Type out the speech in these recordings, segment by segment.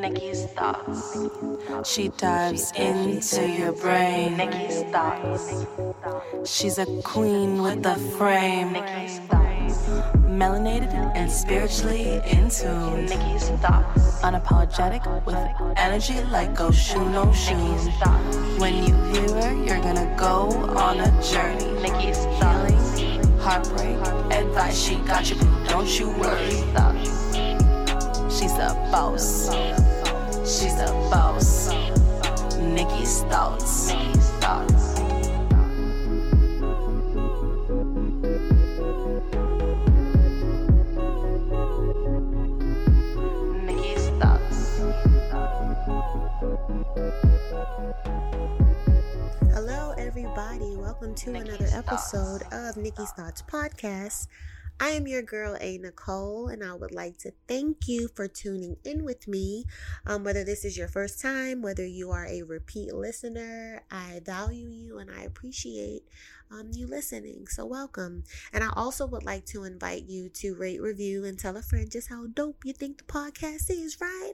Nikki's thoughts. She dives into your brain. Nikki's thoughts. She's a queen with a frame. Nikki's thoughts. Melanated and spiritually in tune. Nikki's thoughts. Unapologetic with energy like go shoe no shoes. When you hear her, you're gonna go on a journey. Nikki's healing, heartbreak, advice. She got you, don't you worry. She's a boss. She's a boss. Nikki's thoughts. Nikki's thoughts. Welcome to Nikki's another Thoughts. episode of Nikki's Thoughts Podcast. I am your girl, A. Nicole, and I would like to thank you for tuning in with me. Um, whether this is your first time, whether you are a repeat listener, I value you and I appreciate um, you listening. So, welcome. And I also would like to invite you to rate, review, and tell a friend just how dope you think the podcast is, right?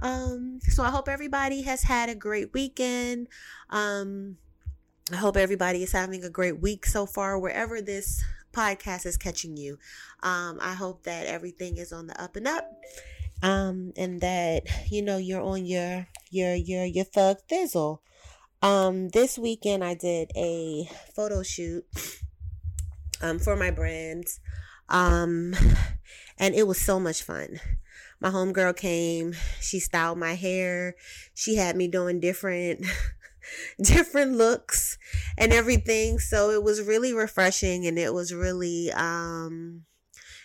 Um, so I hope everybody has had a great weekend. Um, I hope everybody is having a great week so far, wherever this podcast is catching you. Um, I hope that everything is on the up and up. Um, and that, you know, you're on your, your, your, your thug thizzle. Um, this weekend I did a photo shoot, um, for my brands. Um, and it was so much fun. My homegirl came, she styled my hair. She had me doing different, different looks and everything. So it was really refreshing and it was really, um,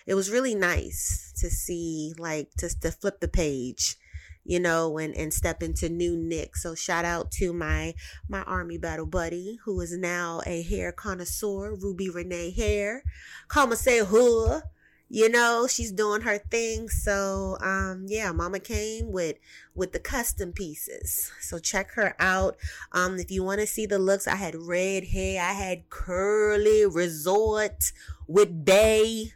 it was really nice to see, like, to, to flip the page, you know, and, and step into new Nick. So shout out to my, my army battle buddy who is now a hair connoisseur, Ruby Renee Hair. Me say who you know she's doing her thing. So um yeah mama came with with the custom pieces. So check her out. Um if you want to see the looks i had red hair. I had curly resort with bay.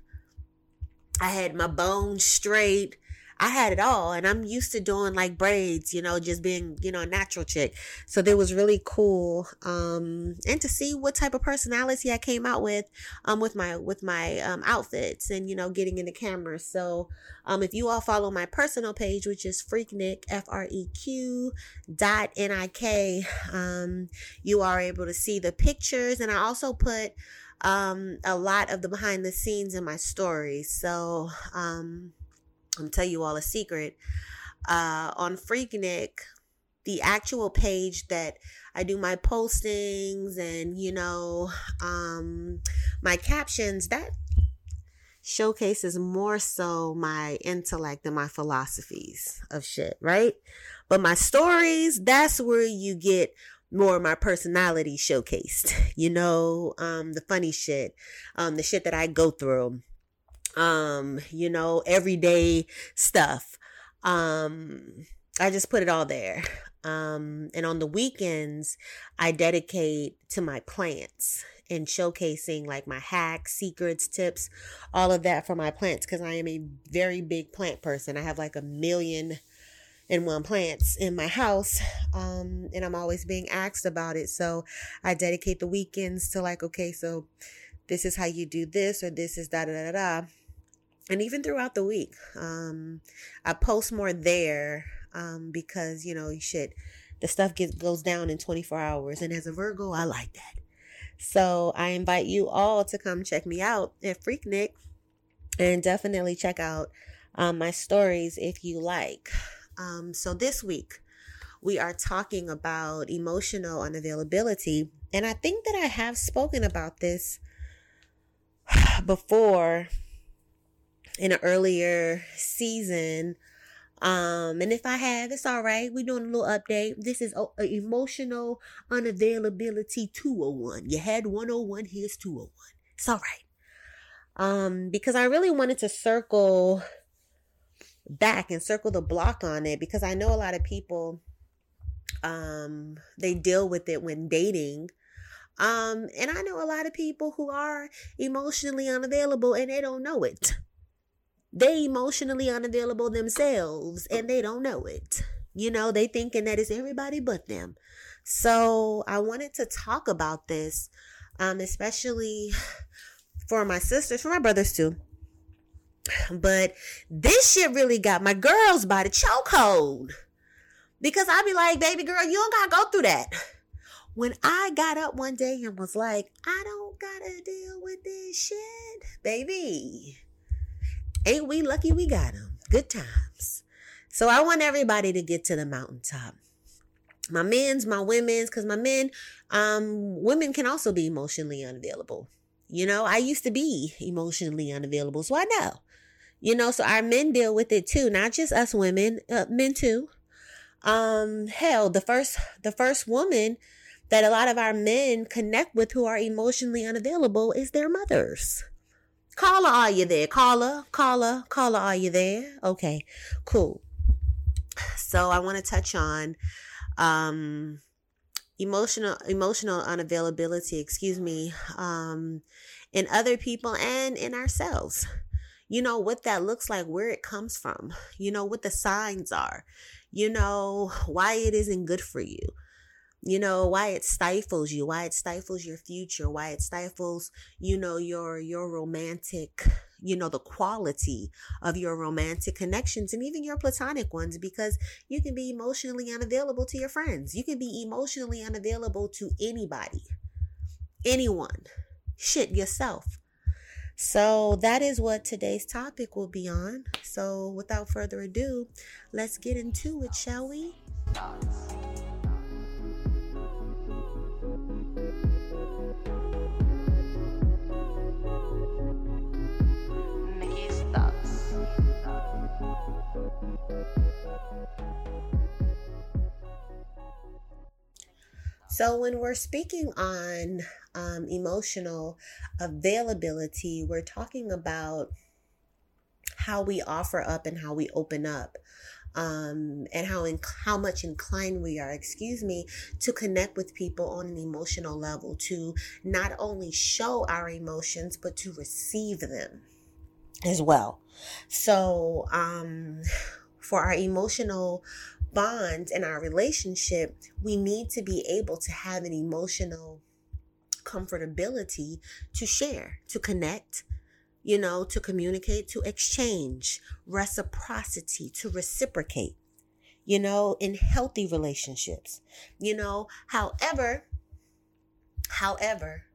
I had my bones straight I had it all and I'm used to doing like braids, you know, just being, you know, a natural chick. So that was really cool. Um, and to see what type of personality I came out with, um, with my, with my, um, outfits and, you know, getting in the camera. So, um, if you all follow my personal page, which is Freaknik, F-R-E-Q dot N-I-K, um, you are able to see the pictures and I also put, um, a lot of the behind the scenes in my stories. So, um, I'm gonna tell you all a secret. Uh, on Freaknik, the actual page that I do my postings and you know, um, my captions, that showcases more so my intellect and my philosophies of shit, right? But my stories, that's where you get more of my personality showcased. You know, um, the funny shit, um, the shit that I go through um you know everyday stuff. Um i just put it all there. Um and on the weekends i dedicate to my plants and showcasing like my hacks secrets tips all of that for my plants because i am a very big plant person. I have like a million and one plants in my house um and i'm always being asked about it. So i dedicate the weekends to like okay so this is how you do this or this is da da da da and even throughout the week um i post more there um because you know shit the stuff gets goes down in 24 hours and as a virgo i like that. So i invite you all to come check me out at freaknik and definitely check out um, my stories if you like. Um so this week we are talking about emotional unavailability and i think that i have spoken about this before in an earlier season. Um, and if I have, it's all right. We're doing a little update. This is oh, uh, emotional unavailability 201. You had 101, here's 201. It's all right. Um, because I really wanted to circle back and circle the block on it because I know a lot of people um they deal with it when dating Um, and I know a lot of people who are emotionally unavailable and they don't know it. They emotionally unavailable themselves and they don't know it. You know, they thinking that it's everybody but them. So I wanted to talk about this, um, especially for my sisters, for my brothers too. But this shit really got my girls by the chokehold. Because I be like, baby girl, you don't gotta go through that. When I got up one day and was like, I don't gotta deal with this shit, baby. Ain't we lucky we got them? Good times. So I want everybody to get to the mountaintop. My men's, my women's, because my men, um, women can also be emotionally unavailable. You know, I used to be emotionally unavailable, so I know. You know, so our men deal with it too, not just us women, uh, men too. Um, hell, the first the first woman that a lot of our men connect with who are emotionally unavailable is their mothers. Carla, are you there? Carla, Carla, Carla, are you there? Okay, cool. So I want to touch on um emotional emotional unavailability, excuse me, um in other people and in ourselves. You know what that looks like, where it comes from. You know what the signs are. You know why it isn't good for you you know why it stifles you why it stifles your future why it stifles you know your your romantic you know the quality of your romantic connections and even your platonic ones because you can be emotionally unavailable to your friends. You can be emotionally unavailable to anybody anyone. Shit yourself. So that is what today's topic will be on. So without further ado let's get into it shall we So, when we're speaking on um, emotional availability, we're talking about how we offer up and how we open up. Um, and how in, how much inclined we are, excuse me, to connect with people on an emotional level, to not only show our emotions but to receive them as well. So, um, for our emotional bond and our relationship, we need to be able to have an emotional comfortability to share, to connect, you know, to communicate, to exchange, reciprocity, to reciprocate, you know, in healthy relationships. You know, however, however,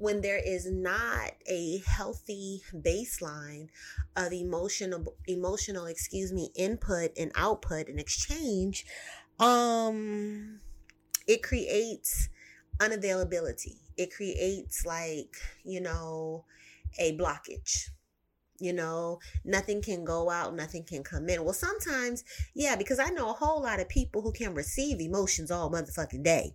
when there is not a healthy baseline of emotional emotional excuse me input and output and exchange um it creates unavailability. It creates like you know a blockage. You know nothing can go out nothing can come in. Well sometimes yeah because i know a whole lot of people who can receive emotions all motherfucking day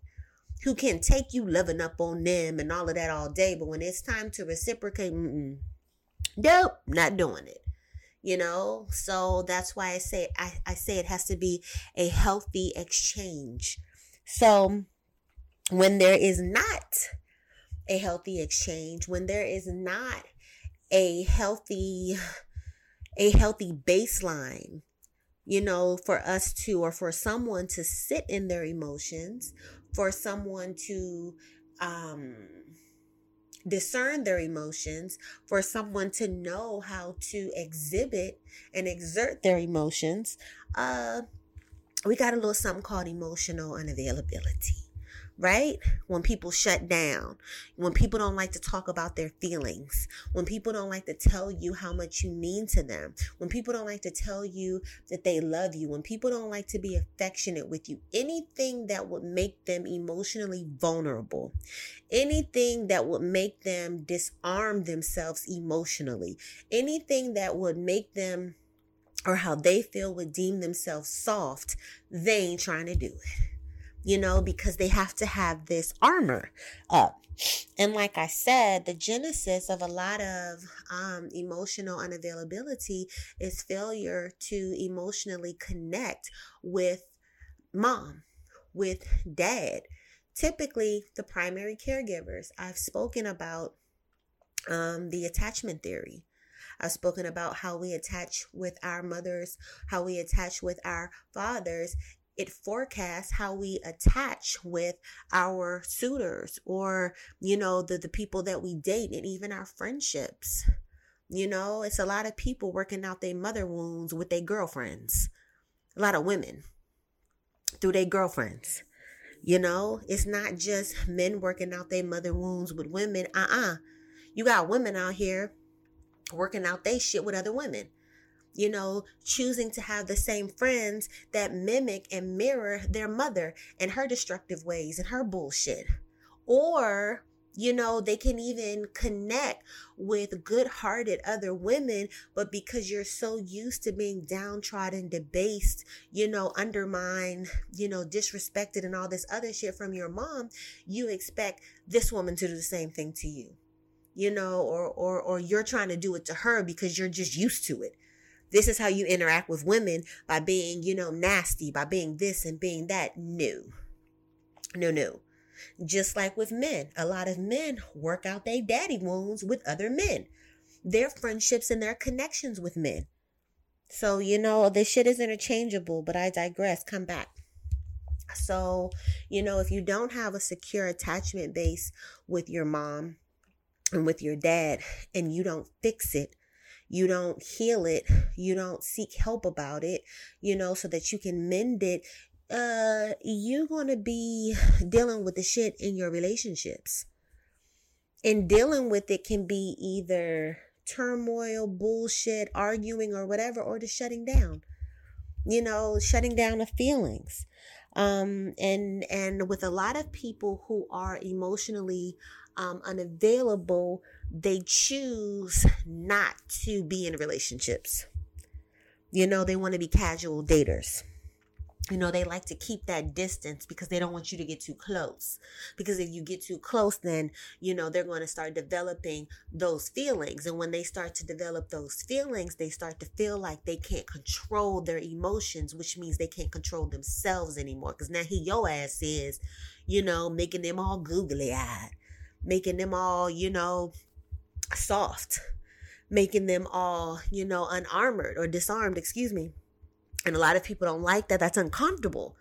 who can take you loving up on them and all of that all day. But when it's time to reciprocate, nope, not doing it. You know, so that's why I say I, I say it has to be a healthy exchange. So when there is not a healthy exchange, when there is not a healthy a healthy baseline you know, for us to, or for someone to sit in their emotions, for someone to um, discern their emotions, for someone to know how to exhibit and exert their emotions, uh, we got a little something called emotional unavailability right? When people shut down, when people don't like to talk about their feelings, when people don't like to tell you how much you mean to them, when people don't like to tell you that they love you, when people don't like to be affectionate with you, anything that would make them emotionally vulnerable, anything that would make them disarm themselves emotionally, anything that would make them or how they feel would deem themselves soft, they ain't trying to do it you know, because they have to have this armor up. And like I said, the genesis of a lot of um, emotional unavailability is failure to emotionally connect with mom, with dad, typically the primary caregivers. I've spoken about um, the attachment theory. I've spoken about how we attach with our mothers, how we attach with our fathers. It forecasts how we attach with our suitors or, you know, the, the people that we date and even our friendships. You know, it's a lot of people working out their mother wounds with their girlfriends. A lot of women through their girlfriends. You know, it's not just men working out their mother wounds with women. Uh uh-uh. uh You got women out here working out their shit with other women. You know, choosing to have the same friends that mimic and mirror their mother and her destructive ways and her bullshit. Or you know, they can even connect with good hearted other women, but because you're so used to being downtrodden, debased, you know, undermined, you know, disrespected and all this other shit from your mom, you expect this woman to do the same thing to you. You know, or or or you're trying to do it to her because you're just used to it. This is how you interact with women by being, you know, nasty, by being this and being that. No. No, no. Just like with men, a lot of men work out their daddy wounds with other men, their friendships and their connections with men. So, you know, this shit is interchangeable, but I digress. Come back. So, you know, if you don't have a secure attachment base with your mom and with your dad and you don't fix it, you don't heal it, you don't seek help about it, you know, so that you can mend it, uh you're going to be dealing with the shit in your relationships. And dealing with it can be either turmoil, bullshit, arguing or whatever or just shutting down. You know, shutting down the feelings. Um and and with a lot of people who are emotionally um unavailable, they choose not to be in relationships. You know, they want to be casual daters you know, they like to keep that distance because they don't want you to get too close. Because if you get too close, then, you know, they're going to start developing those feelings. And when they start to develop those feelings, they start to feel like they can't control their emotions, which means they can't control themselves anymore. Because now he, your ass is, you know, making them all googly eyed, making them all, you know, soft, making them all, you know, unarmored or disarmed, excuse me and a lot of people don't like that. That's uncomfortable.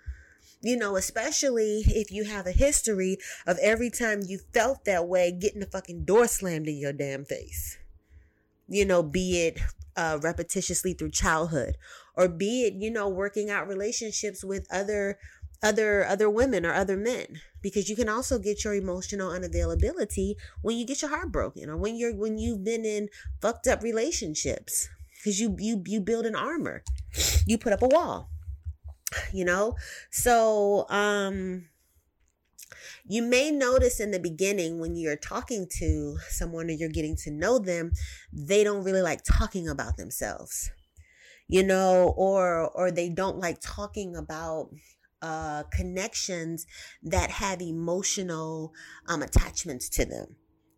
You know, especially if you have a history of every time you felt that way, getting the fucking door slammed in your damn face. You know, be it uh, repetitiously through childhood or be it, you know, working out relationships with other other other women or other men because you can also get your emotional unavailability when you get your heart broken or when you're when you've been in fucked up relationships because you you you build an armor. You put up a wall you know? So um you may notice in the beginning when you're talking to someone or you're getting to know them they don't really like talking about themselves you know or or they don't like talking about uh connections that have emotional um attachments to them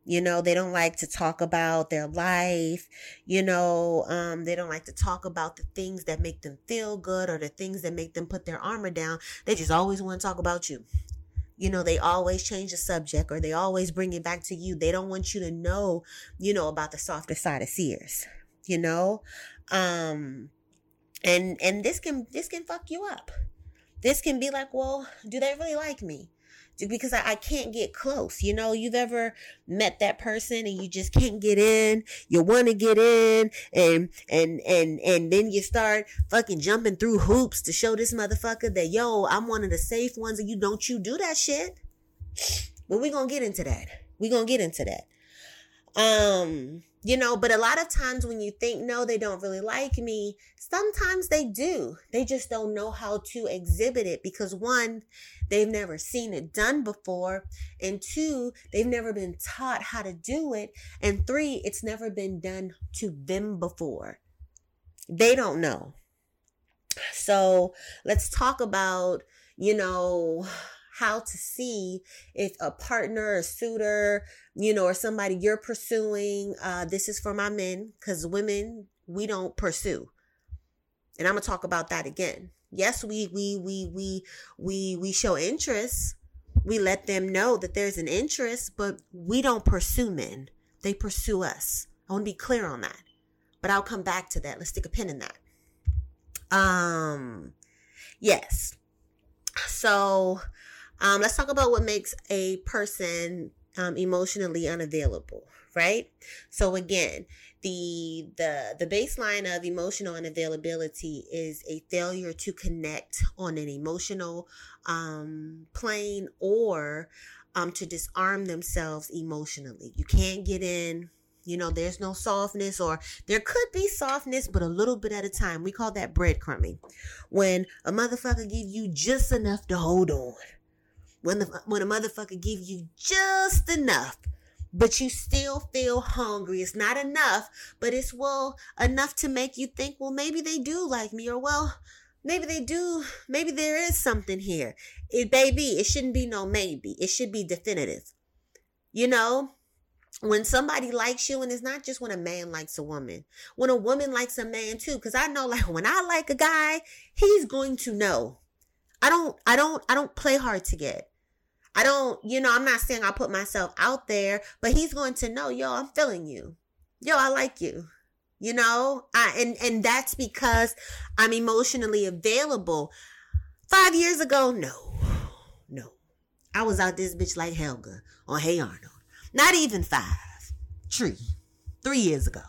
you know, they don't like to talk about their life. You know, um, they don't like to talk about the things that make them feel good or the things that make them put their armor down. They just always want to talk about you. You know, they always change the subject or they always bring it back to you. They don't want you to know, you know, about the softer side of Sears, you know? Um, and, and this can, this can fuck you up. This can be like, well, do they really like me? because I, I, can't get close. You know, you've ever met that person and you just can't get in. You want to get in and, and, and, and then you start fucking jumping through hoops to show this motherfucker that, yo, I'm one of the safe ones and you don't you do that shit. But we're going to get into that. We're going to get into that. Um, you know, but a lot of times when you think, no, they don't really like me, sometimes they do. They just don't know how to exhibit it because one, they've never seen it done before. And two, they've never been taught how to do it. And three, it's never been done to them before. They don't know. So let's talk about, you know, how to see if a partner, a suitor, you know, or somebody you're pursuing, uh, this is for my men, because women, we don't pursue. And I'm gonna talk about that again. Yes, we we we we we we show interest, we let them know that there's an interest, but we don't pursue men. They pursue us. I want to be clear on that. But I'll come back to that. Let's stick a pin in that. Um, yes. So, um, let's talk about what makes a person um, emotionally unavailable, right? So again, the the the baseline of emotional unavailability is a failure to connect on an emotional um, plane or um, to disarm themselves emotionally. You can't get in you know, there's no softness, or there could be softness, but a little bit at a time. We call that breadcrumbing. When a motherfucker give you just enough to hold on. When the when a motherfucker give you just enough, but you still feel hungry. It's not enough, but it's well enough to make you think, well, maybe they do like me, or well, maybe they do. Maybe there is something here. It baby, it shouldn't be no maybe. It should be definitive. You know, when somebody likes you and it's not just when a man likes a woman when a woman likes a man too because i know like when i like a guy he's going to know i don't i don't i don't play hard to get i don't you know i'm not saying i put myself out there but he's going to know yo i'm feeling you yo i like you you know i and and that's because i'm emotionally available five years ago no no i was out this bitch like helga on hey arnold not even five. Tree. Three years ago.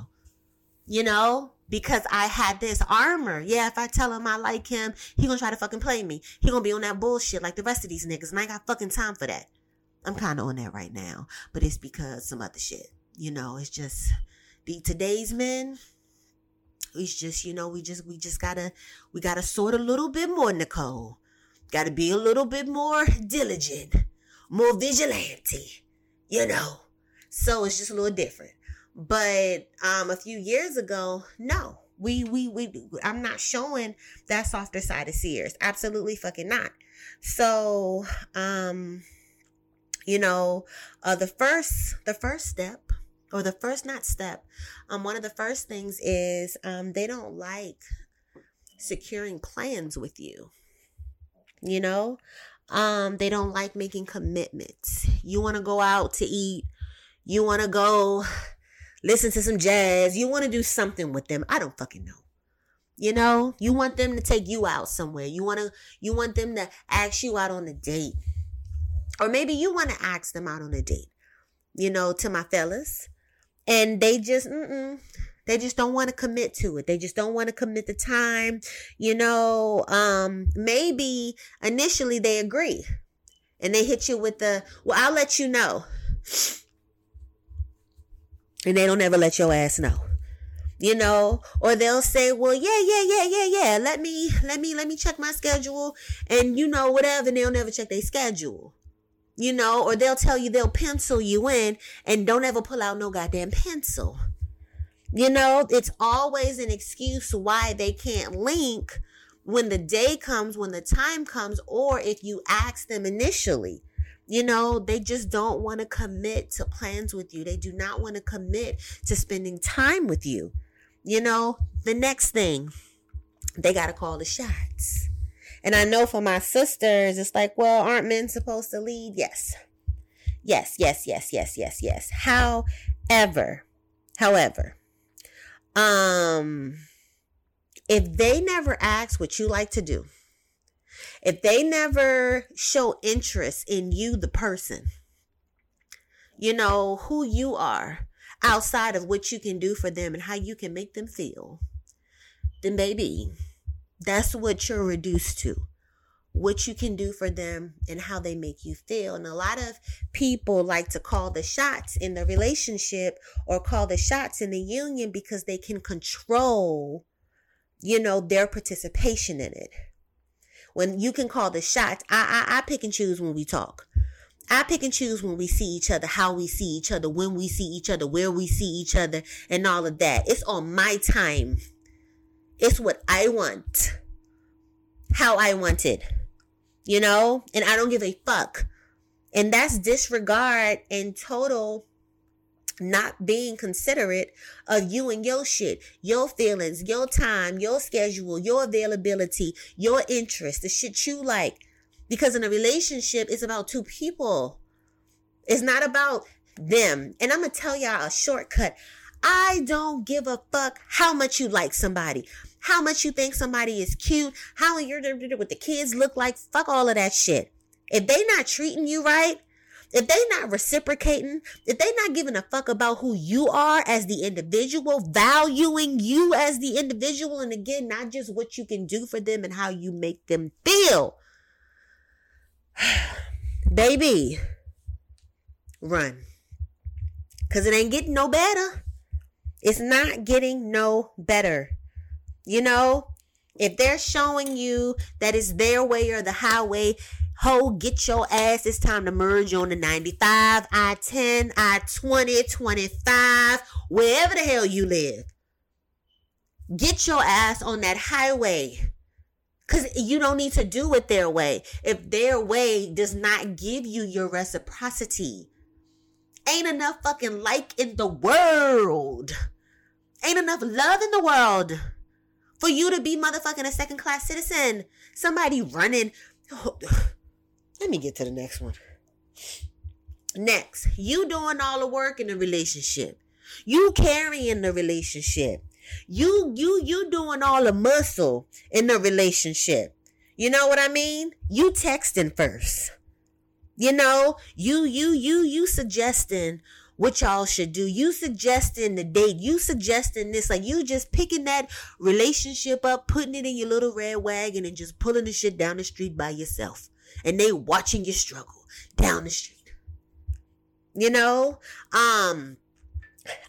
You know? Because I had this armor. Yeah, if I tell him I like him, he gonna try to fucking play me. He gonna be on that bullshit like the rest of these niggas, and I got fucking time for that. I'm kind of on that right now, but it's because some other shit. You know, it's just the today's men. It's just you know we just we just gotta we gotta sort a little bit more, Nicole. Gotta be a little bit more diligent, more vigilante you know. So it's just a little different. But um a few years ago, no. We we we I'm not showing that softer side of Sears. Absolutely fucking not. So um you know, uh the first the first step or the first not step, um one of the first things is um they don't like securing plans with you. You know? Um, they don't like making commitments. You want to go out to eat. You want to go listen to some jazz. You want to do something with them. I don't fucking know. You know, you want them to take you out somewhere. You want to, you want them to ask you out on a date. Or maybe you want to ask them out on a date. You know, to my fellas. And they just, mm-mm, they just don't want to commit to it. They just don't want to commit the time. You know, um, maybe initially they agree and they hit you with the, well, I'll let you know. And they don't ever let your ass know. You know, or they'll say, well, yeah, yeah, yeah, yeah, yeah. Let me, let me, let me check my schedule and you know, whatever. And they'll never check their schedule you know, or they'll tell you they'll pencil you in and don't ever pull out no goddamn pencil. You know, it's always an excuse why they can't link when the day comes, when the time comes, or if you ask them initially. You know, they just don't want to commit to plans with you. They do not want to commit to spending time with you. You know, the next thing, they got to call the shots. And I know for my sisters, it's like, well, aren't men supposed to lead? Yes. Yes, yes, yes, yes, yes, yes. However, however, um, if they never ask what you like to do, if they never show interest in you, the person, you know, who you are outside of what you can do for them and how you can make them feel, then baby, that's what you're reduced to what you can do for them and how they make you feel. And a lot of people like to call the shots in the relationship or call the shots in the union because they can control, you know, their participation in it. When you can call the shots, I, I, I pick and choose when we talk. I pick and choose when we see each other, how we see each other, when we see each other, where we see each other, and all of that. It's on my time. It's what I want. How I want it you know, and I don't give a fuck. And that's disregard and total not being considerate of you and your shit, your feelings, your time, your schedule, your availability, your interest, the shit you like. Because in a relationship, it's about two people. It's not about them. And I'm going to tell y'all a shortcut. I don't give a fuck how much you like somebody, how much you think somebody is cute, how you're what the kids look like. Fuck all of that shit. If they not treating you right, if they not reciprocating, if they not giving a fuck about who you are as the individual, valuing you as the individual, and again, not just what you can do for them and how you make them feel. Baby, run. Cause it ain't getting no better. It's not getting no better. You know, if they're showing you that it's their way or the highway, Ho, get your ass. It's time to merge on the 95, I 10, I 20, 25, wherever the hell you live. Get your ass on that highway. Because you don't need to do it their way. If their way does not give you your reciprocity, ain't enough fucking like in the world. Ain't enough love in the world for you to be motherfucking a second class citizen. Somebody running. Let me get to the next one. Next, you doing all the work in the relationship. You carrying the relationship. You you you doing all the muscle in the relationship. You know what I mean? You texting first. You know, you you you you suggesting what y'all should do. You suggesting the date. You suggesting this. Like you just picking that relationship up, putting it in your little red wagon and just pulling the shit down the street by yourself and they watching you struggle down the street. You know, um,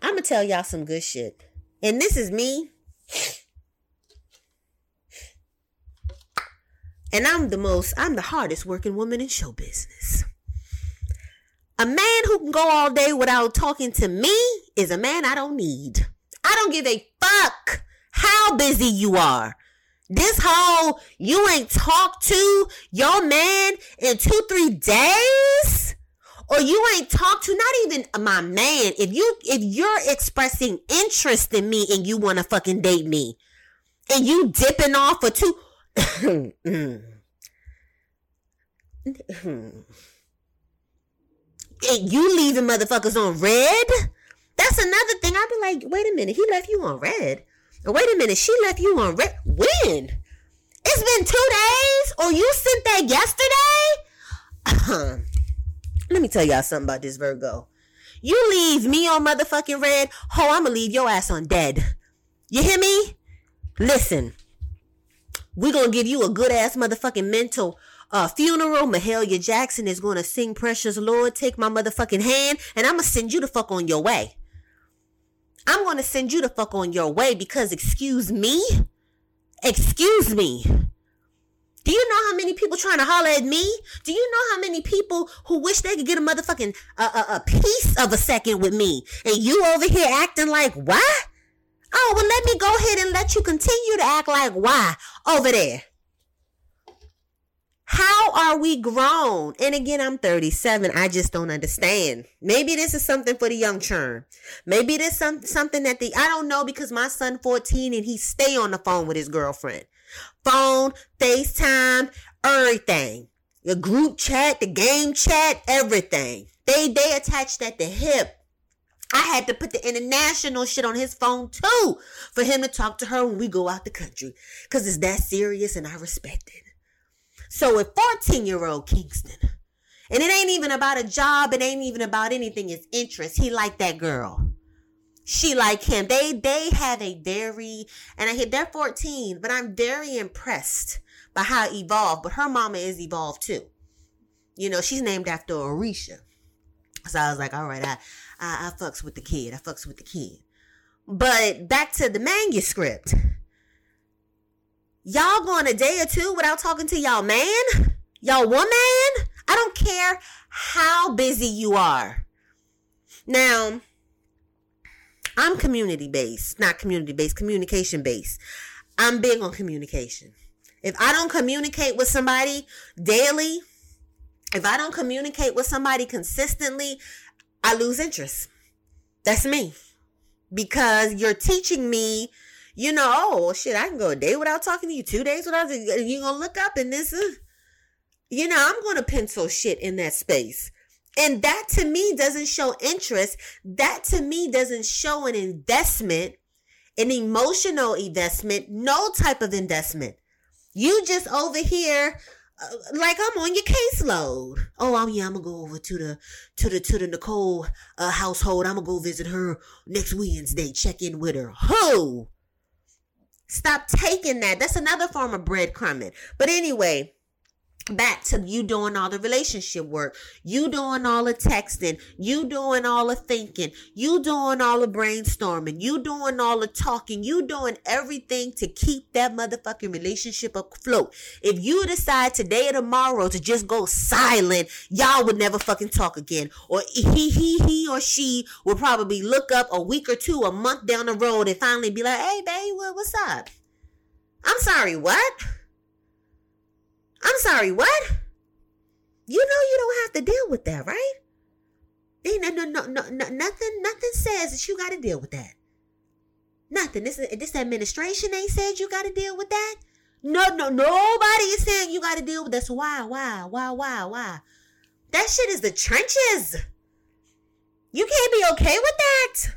I'm gonna tell y'all some good shit. And this is me. And I'm the most, I'm the hardest working woman in show business. A man who can go all day without talking to me is a man I don't need. I don't give a fuck how busy you are. This whole you ain't talked to your man in two, three days? Or you ain't talked to not even my man. If you if you're expressing interest in me and you wanna fucking date me, and you dipping off for two and you leaving motherfuckers on red? That's another thing. I'd be like, wait a minute, he left you on red. Wait a minute, she left you on red. When? It's been two days, or you sent that yesterday? Let me tell y'all something about this Virgo. You leave me on motherfucking red, ho, I'ma leave your ass on dead. You hear me? Listen, we gonna give you a good ass motherfucking mental uh, funeral. Mahalia Jackson is gonna sing Precious Lord, take my motherfucking hand, and I'ma send you the fuck on your way. I'm going to send you the fuck on your way because, excuse me, excuse me. Do you know how many people trying to holler at me? Do you know how many people who wish they could get a motherfucking a, a piece of a second with me, and you over here acting like what? Oh well, let me go ahead and let you continue to act like why over there. How are we grown? And again, I'm 37. I just don't understand. Maybe this is something for the young churn. Maybe this some something that the I don't know because my son 14 and he stay on the phone with his girlfriend. Phone, FaceTime, everything. The group chat, the game chat, everything. They they attached at the hip. I had to put the international shit on his phone too for him to talk to her when we go out the country. Cause it's that serious and I respect it. So with 14 year old Kingston, and it ain't even about a job, it ain't even about anything, it's interest. He like that girl. She like him. They they have a very and I hit they're 14, but I'm very impressed by how evolved. But her mama is evolved too. You know, she's named after Orisha. So I was like, all right, I, I I fucks with the kid. I fucks with the kid. But back to the manuscript. Y'all going a day or two without talking to y'all man? Y'all woman? I don't care how busy you are. Now, I'm community based, not community based, communication based. I'm big on communication. If I don't communicate with somebody daily, if I don't communicate with somebody consistently, I lose interest. That's me. Because you're teaching me you know, oh shit, I can go a day without talking to you, two days without you gonna look up and this is You know, I'm to pencil shit in that space. And that to me doesn't show interest. That to me doesn't show an investment, an emotional investment, no type of investment. You just over here uh, like I'm on your caseload. Oh, I'm yeah, I'm gonna go over to the to the to the Nicole uh, household. I'm gonna go visit her next Wednesday. Check in with her. Who? Stop taking that. That's another form of breadcrumbing. But anyway, back to you doing all the relationship work, you doing all the texting, you doing all the thinking, you doing all the brainstorming, you doing all the talking, you doing everything to keep that motherfucking relationship afloat. If you decide today or tomorrow to just go silent, y'all would never fucking talk again. Or he, he, he or she will probably look up a week or two, a month down the road and finally be like, hey, babe, what's up? I'm sorry, what? I'm sorry, what? You know you don't have to deal with that, right? Ain't no, no, no, no, nothing, nothing says that you got to deal with that. Nothing. This this administration ain't said you got to deal with that. No, no, nobody is saying you got to deal with this. Why, why, why, why, why? That shit is the trenches. You can't be okay with that.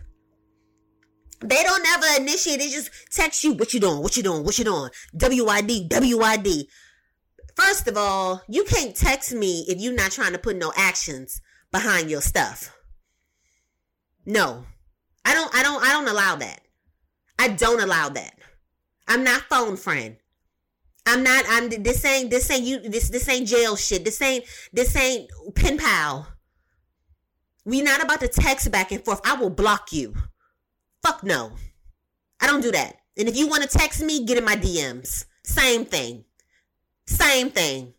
They don't ever initiate. They just text you, what you doing, what you doing, what you doing. WID, WID. First of all, you can't text me if you're not trying to put no actions behind your stuff. No. I don't I don't I don't allow that. I don't allow that. I'm not phone friend. I'm not I'm this ain't this ain't you this this ain't jail shit. This ain't this ain't pen pal. We not about to text back and forth. I will block you. Fuck no. I don't do that. And if you want to text me, get in my DMs. Same thing. Same thing.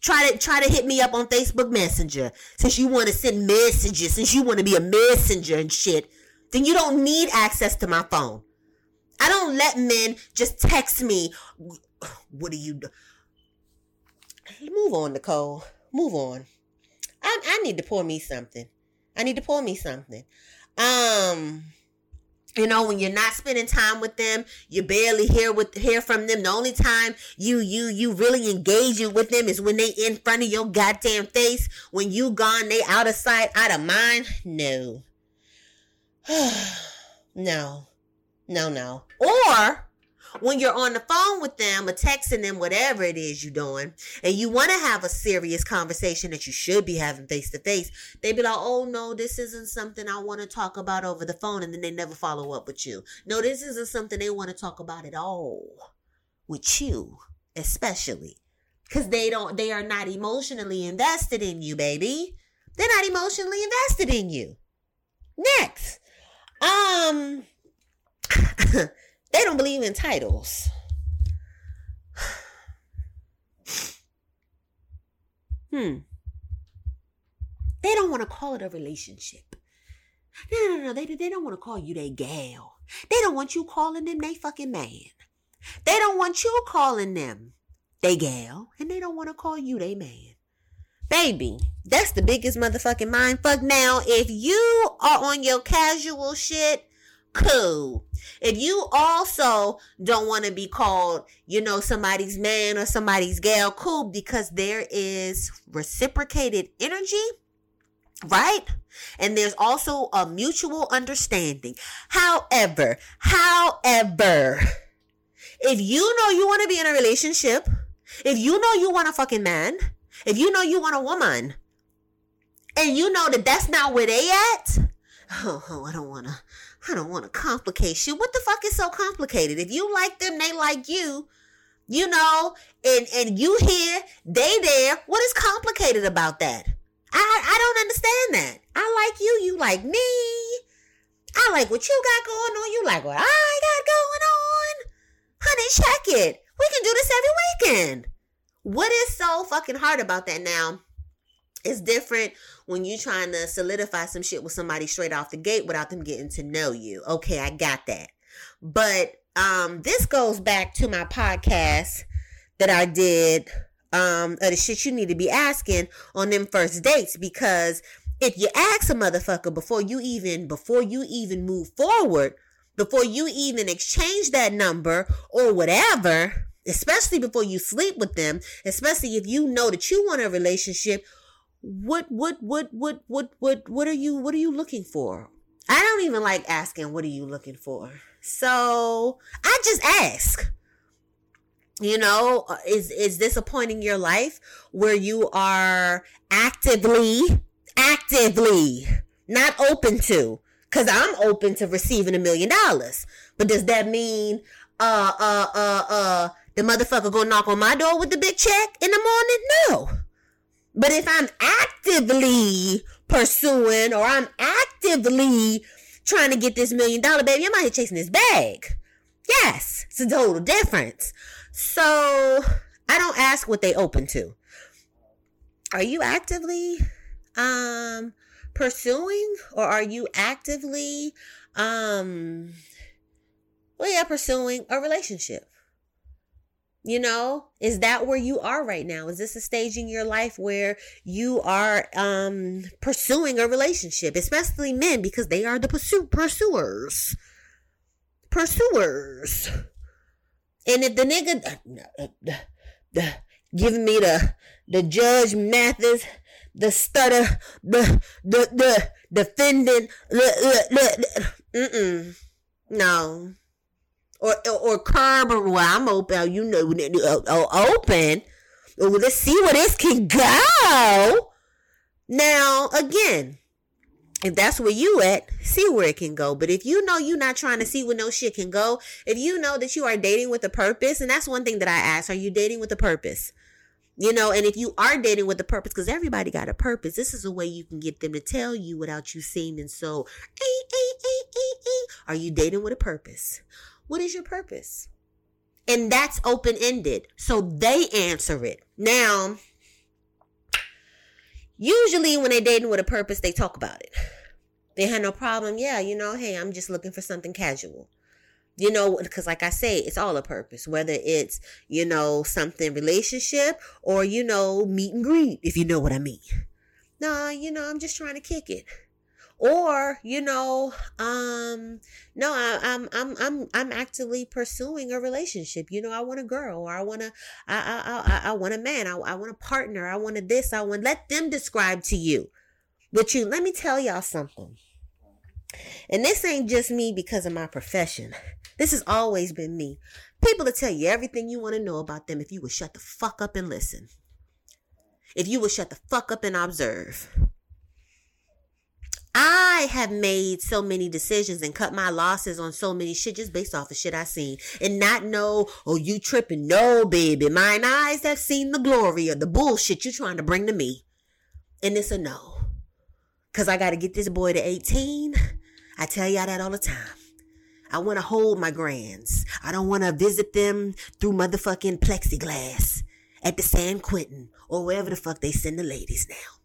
Try to try to hit me up on Facebook Messenger since you want to send messages, since you want to be a messenger and shit. Then you don't need access to my phone. I don't let men just text me. What do you do? Move on, Nicole. Move on. I, I need to pour me something. I need to pour me something. Um, you know when you're not spending time with them you barely hear with hear from them. The only time you you you really engaging with them is when they in front of your goddamn face. When you gone they out of sight out of mind. No. No. No no. Or when you're on the phone with them or texting them, whatever it is you're doing, and you want to have a serious conversation that you should be having face to face, they be like, oh no, this isn't something I want to talk about over the phone. And then they never follow up with you. No, this isn't something they want to talk about at all with you, especially. Cause they don't, they are not emotionally invested in you, baby. They're not emotionally invested in you. Next. Um, They don't believe in titles. hmm. They don't want to call it a relationship. No, no, no. They, they don't want to call you they gal. They don't want you calling them they fucking man. They don't want you calling them they gal. And they don't want to call you they man. Baby, that's the biggest motherfucking mind fuck. Now, if you are on your casual shit, cool. If you also don't want to be called, you know, somebody's man or somebody's gal, cool, because there is reciprocated energy, right? And there's also a mutual understanding. However, however, if you know you want to be in a relationship, if you know you want a fucking man, if you know you want a woman, and you know that that's not where they at, oh, oh I don't want to. I don't want to complicate shit. What the fuck is so complicated? If you like them, they like you. You know, and and you here, they there. What is complicated about that? I I don't understand that. I like you, you like me. I like what you got going on. You like what I got going on. Honey, check it. We can do this every weekend. What is so fucking hard about that now? It's different when you're trying to solidify some shit with somebody straight off the gate without them getting to know you. Okay, I got that. But um this goes back to my podcast that I did um of the shit you need to be asking on them first dates because if you ask a motherfucker before you even before you even move forward, before you even exchange that number or whatever, especially before you sleep with them, especially if you know that you want a relationship, what what what what what what what are you what are you looking for? I don't even like asking what are you looking for. So, I just ask. You know, uh, is is this a point in your life where you are actively actively not open to cuz I'm open to receiving a million dollars. But does that mean uh uh uh uh the motherfucker gonna knock on my door with the big check in the morning? No. But if I'm actively pursuing or I'm actively trying to get this million dollar baby, I'm out here chasing this bag. Yes, it's a total difference. So I don't ask what they open to. Are you actively um pursuing or are you actively um well yeah pursuing a relationship? You know, is that where you are right now? Is this a stage in your life where you are um pursuing a relationship, especially men because they are the pursue pursuers. Pursuers. And if the nigga uh, uh, giving me the the Judge Mathis, the stutter, the the the defendant, mm no, or or curb or well, I'm open. Oh, you know, uh, oh, open. Oh, let's see where this can go. Now, again, if that's where you at, see where it can go. But if you know you're not trying to see where no shit can go, if you know that you are dating with a purpose, and that's one thing that I ask, are you dating with a purpose? You know, and if you are dating with a purpose, because everybody got a purpose, this is a way you can get them to tell you without you seeming so. Are you dating with a purpose? What is your purpose? And that's open ended. So they answer it. Now, usually when they're dating with a purpose, they talk about it. They have no problem. Yeah, you know, hey, I'm just looking for something casual. You know, because like I say, it's all a purpose, whether it's, you know, something relationship or, you know, meet and greet, if you know what I mean. Nah, you know, I'm just trying to kick it or you know um no I, i'm i'm i'm i'm actively pursuing a relationship. You know i want a girl or i want to I, I i i want a man. I, I want a partner. I want this i want let them describe to you. But you let me tell y'all something. And this ain't just me because of my profession. This has always been me. People will tell you everything you want to know about them if you would shut the fuck up and listen. If you would shut the fuck up and observe I have made so many decisions and cut my losses on so many shit just based off of shit I seen and not know, oh, you tripping. No, baby. Mine eyes have seen the glory of the bullshit you trying to bring to me. And it's a no. Cause I gotta get this boy to 18. I tell y'all that all the time. I want to hold my grands. I don't want to visit them through motherfucking plexiglass at the San Quentin or wherever the fuck they send the ladies now.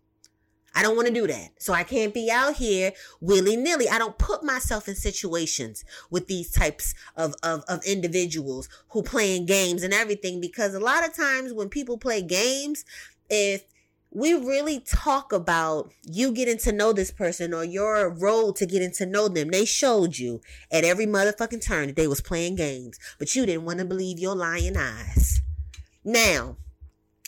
I don't want to do that. So I can't be out here willy nilly. I don't put myself in situations with these types of, of, of individuals who playing games and everything because a lot of times when people play games, if we really talk about you getting to know this person or your role to getting to know them. They showed you at every motherfucking turn that they was playing games, but you didn't want to believe your lying eyes. Now,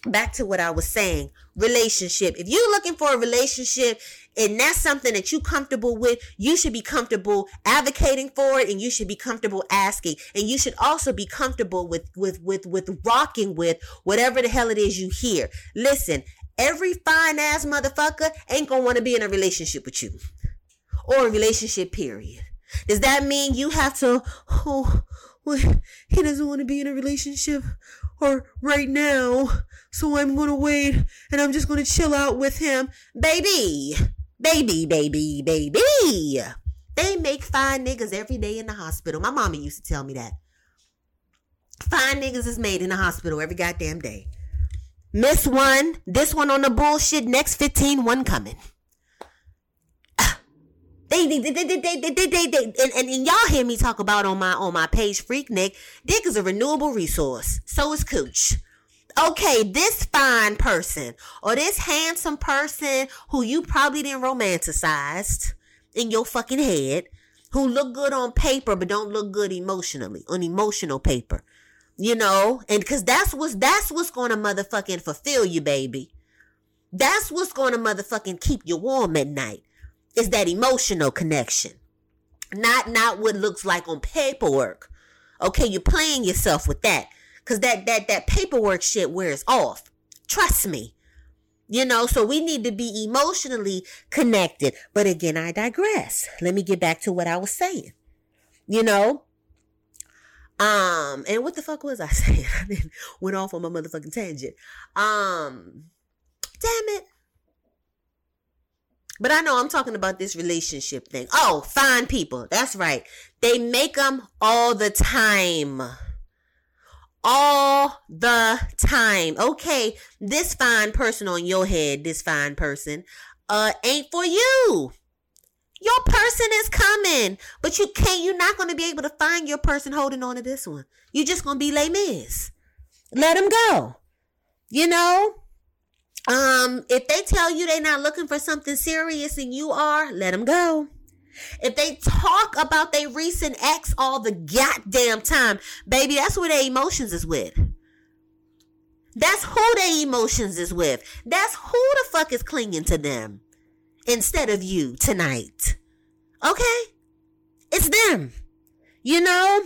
back to what I was saying relationship. If you're looking for a relationship and that's something that you're comfortable with, you should be comfortable advocating for it and you should be comfortable asking. And you should also be comfortable with, with, with, with rocking with whatever the hell it is you hear. Listen, every fine ass motherfucker ain't gonna want to be in a relationship with you or a relationship period. Does that mean you have to, oh, he doesn't want to be in a relationship or right now? So I'm gonna wait and I'm just gonna chill out with him. Baby, baby, baby, baby. They make fine niggas every day in the hospital. My mama used to tell me that. Fine niggas is made in the hospital every goddamn day. Miss one, this one on the bullshit, next 15, one coming. They, they, they, they, they, they, they, they, and, and, and y'all hear me talk about on my on my page, Freaknik. Dick is a renewable resource. So is cooch okay, this fine person or this handsome person who you probably didn't romanticize in your fucking head, who look good on paper but don't look good emotionally, on emotional paper. You know, and cause that's what's that's what's gonna motherfucking fulfill you, baby. That's what's gonna motherfucking keep you warm at night. Is that emotional connection. Not not what looks like on paperwork. Okay, you're playing yourself with that. Cause that that that paperwork shit wears off. Trust me. You know, so we need to be emotionally connected. But again, I digress. Let me get back to what I was saying. You know? Um, and what the fuck was I saying? I went off on my motherfucking tangent. Um, damn it. But I know I'm talking about this relationship thing. Oh, fine people. That's right. They make them all the time all the time. Okay, this fine person on your head, this fine person, uh, ain't for you. Your person is coming, but you can't, you're not going to be able to find your person holding on to this one. You're just going to be Les Mis. Let them go. You know? Um, if they tell you they're not looking for something serious and you are, let them go. If they talk about their recent ex all the goddamn time, baby, that's where their emotions is with. That's who their emotions is with. That's who the fuck is clinging to them instead of you tonight. Okay? It's them. You know?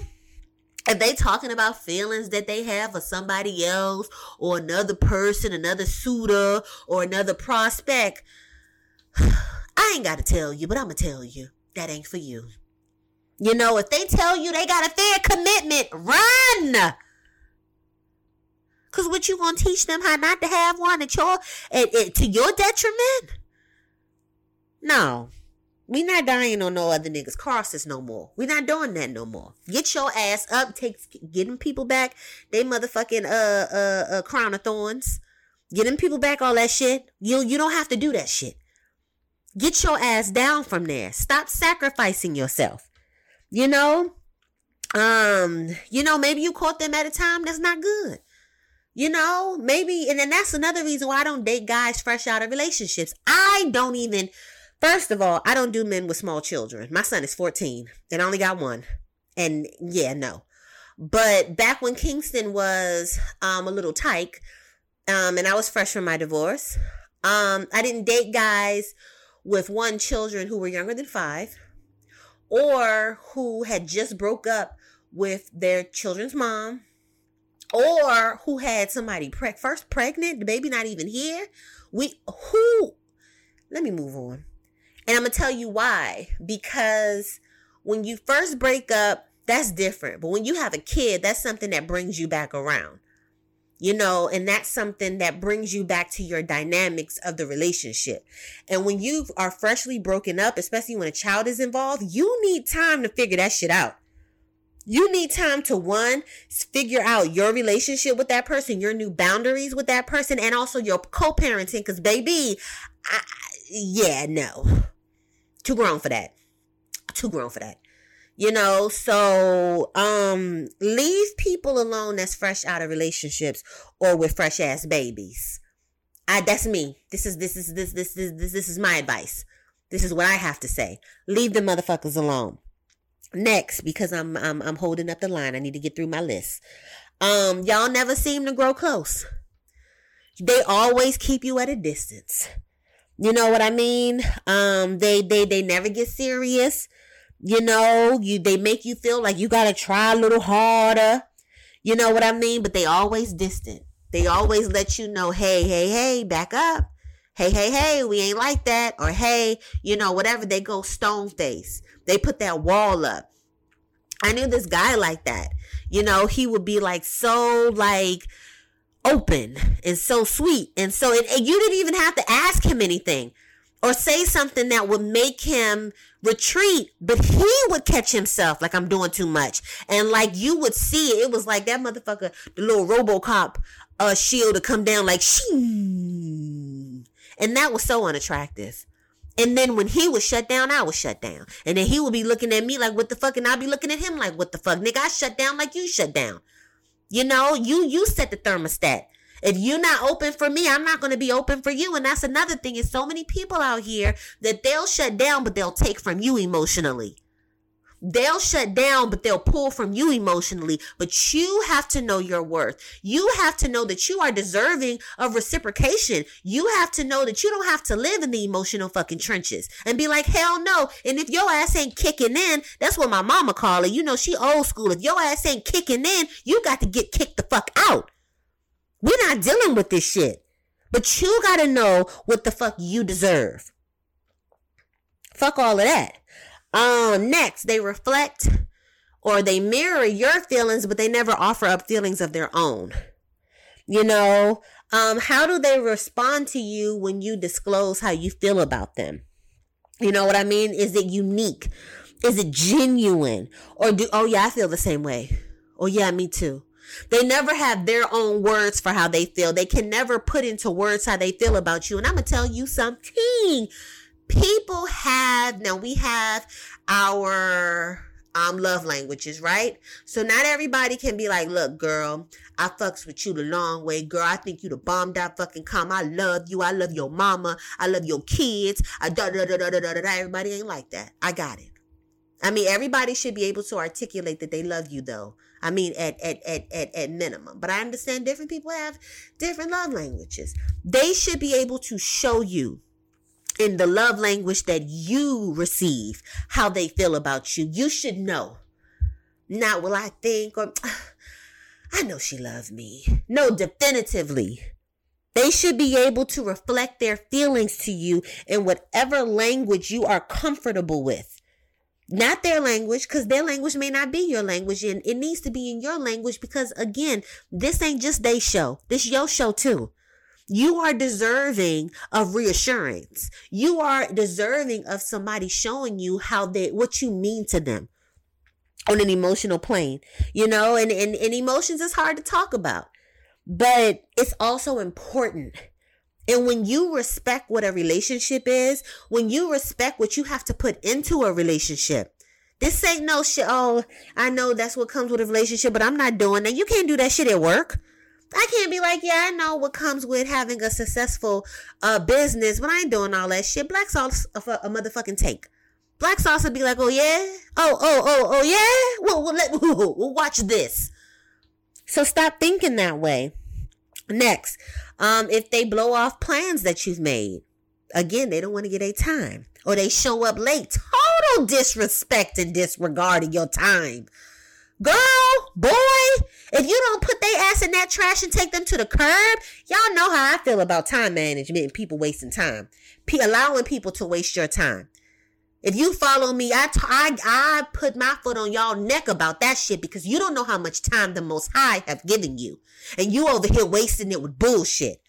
If they talking about feelings that they have for somebody else or another person, another suitor or another prospect, I ain't got to tell you, but I'm going to tell you that ain't for you. You know, if they tell you they got a fair commitment, run. Cause what you gonna teach them how not to have one at your at, at, to your detriment? No. We not dying on no other niggas' crosses no more. We not doing that no more. Get your ass up, take getting people back. They motherfucking uh uh uh crown of thorns. Getting people back all that shit. You you don't have to do that shit. Get your ass down from there. Stop sacrificing yourself. You know? Um, you know, maybe you caught them at a time that's not good. You know, maybe, and then that's another reason why I don't date guys fresh out of relationships. I don't even, first of all, I don't do men with small children. My son is 14 and I only got one. And yeah, no. But back when Kingston was um, a little tyke, um, and I was fresh from my divorce, um, I didn't date guys with one children who were younger than five or who had just broke up with their children's mom or who had somebody pre- first pregnant the baby not even here we who let me move on and i'm gonna tell you why because when you first break up that's different but when you have a kid that's something that brings you back around you know, and that's something that brings you back to your dynamics of the relationship. And when you are freshly broken up, especially when a child is involved, you need time to figure that shit out. You need time to one, figure out your relationship with that person, your new boundaries with that person, and also your co parenting. Because, baby, I, yeah, no. Too grown for that. Too grown for that. You know, so um leave people alone that's fresh out of relationships or with fresh ass babies. I that's me. This is this is this this this this, this is my advice. This is what I have to say. Leave the motherfuckers alone. Next, because I'm I'm I'm holding up the line. I need to get through my list. Um, y'all never seem to grow close. They always keep you at a distance. You know what I mean? Um, they they they never get serious. You know, you they make you feel like you gotta try a little harder. You know what I mean? But they always distant. They always let you know, hey, hey, hey, back up. Hey, hey, hey, we ain't like that. Or hey, you know, whatever. They go stone face. They put that wall up. I knew this guy like that. You know, he would be like so like open and so sweet. And so it, you didn't even have to ask him anything or say something that would make him retreat, but he would catch himself like I'm doing too much. And like you would see it, it was like that motherfucker, the little Robocop uh shield to come down like shing. And that was so unattractive. And then when he was shut down, I was shut down. And then he would be looking at me like, what the fuck? And I'd be looking at him like, what the fuck? Nigga, I shut down like you shut down. You know, you, you set the thermostat. If you're not open for me, I'm not going to be open for you. And that's another thing is so many people out here that they'll shut down, but they'll take from you emotionally. They'll shut down, but they'll pull from you emotionally. But you have to know your worth. You have to know that you are deserving of reciprocation. You have to know that you don't have to live in the emotional fucking trenches and be like, hell no. And if your ass ain't kicking in, that's what my mama call it. You know, she old school. If your ass ain't kicking in, you got to get kicked the fuck out. We're not dealing with this shit. But you gotta know what the fuck you deserve. Fuck all of that. Um, next, they reflect or they mirror your feelings, but they never offer up feelings of their own. You know, um, how do they respond to you when you disclose how you feel about them? You know what I mean? Is it unique? Is it genuine? Or do, oh yeah, I feel the same way. Oh yeah, me too. They never have their own words for how they feel. They can never put into words how they feel about you. And I'm going to tell you something people have now we have our um love languages, right? So not everybody can be like, look, girl, I fucks with you the long way, girl. I think you the bomb dot fucking come. I love you. I love your mama. I love your kids. I. Everybody ain't like that. I got it. I mean, everybody should be able to articulate that they love you, though. I mean, at at at at, at minimum. But I understand different people have different love languages. They should be able to show you in the love language that you receive, how they feel about you. You should know. Not will I think or I know she loves me. No, definitively. They should be able to reflect their feelings to you in whatever language you are comfortable with. Not their language, because their language may not be your language, and it needs to be in your language because again, this ain't just their show. This your show too. You are deserving of reassurance. You are deserving of somebody showing you how they, what you mean to them on an emotional plane, you know, and, and, and emotions is hard to talk about, but it's also important. And when you respect what a relationship is, when you respect what you have to put into a relationship, this ain't no shit. Oh, I know that's what comes with a relationship, but I'm not doing that. You can't do that shit at work. I can't be like, yeah, I know what comes with having a successful uh business, but I ain't doing all that shit. Black sauce a, a motherfucking tank. Black sauce would be like, oh yeah, oh oh oh oh yeah. Well, well let we'll watch this. So stop thinking that way. Next, um, if they blow off plans that you've made, again, they don't want to get a time, or they show up late. Total disrespect and disregarding your time. Girl, boy, if you don't put their ass in that trash and take them to the curb, y'all know how I feel about time management and people wasting time. P- allowing people to waste your time. If you follow me, I, t- I, I put my foot on y'all neck about that shit because you don't know how much time the Most High have given you. And you over here wasting it with bullshit.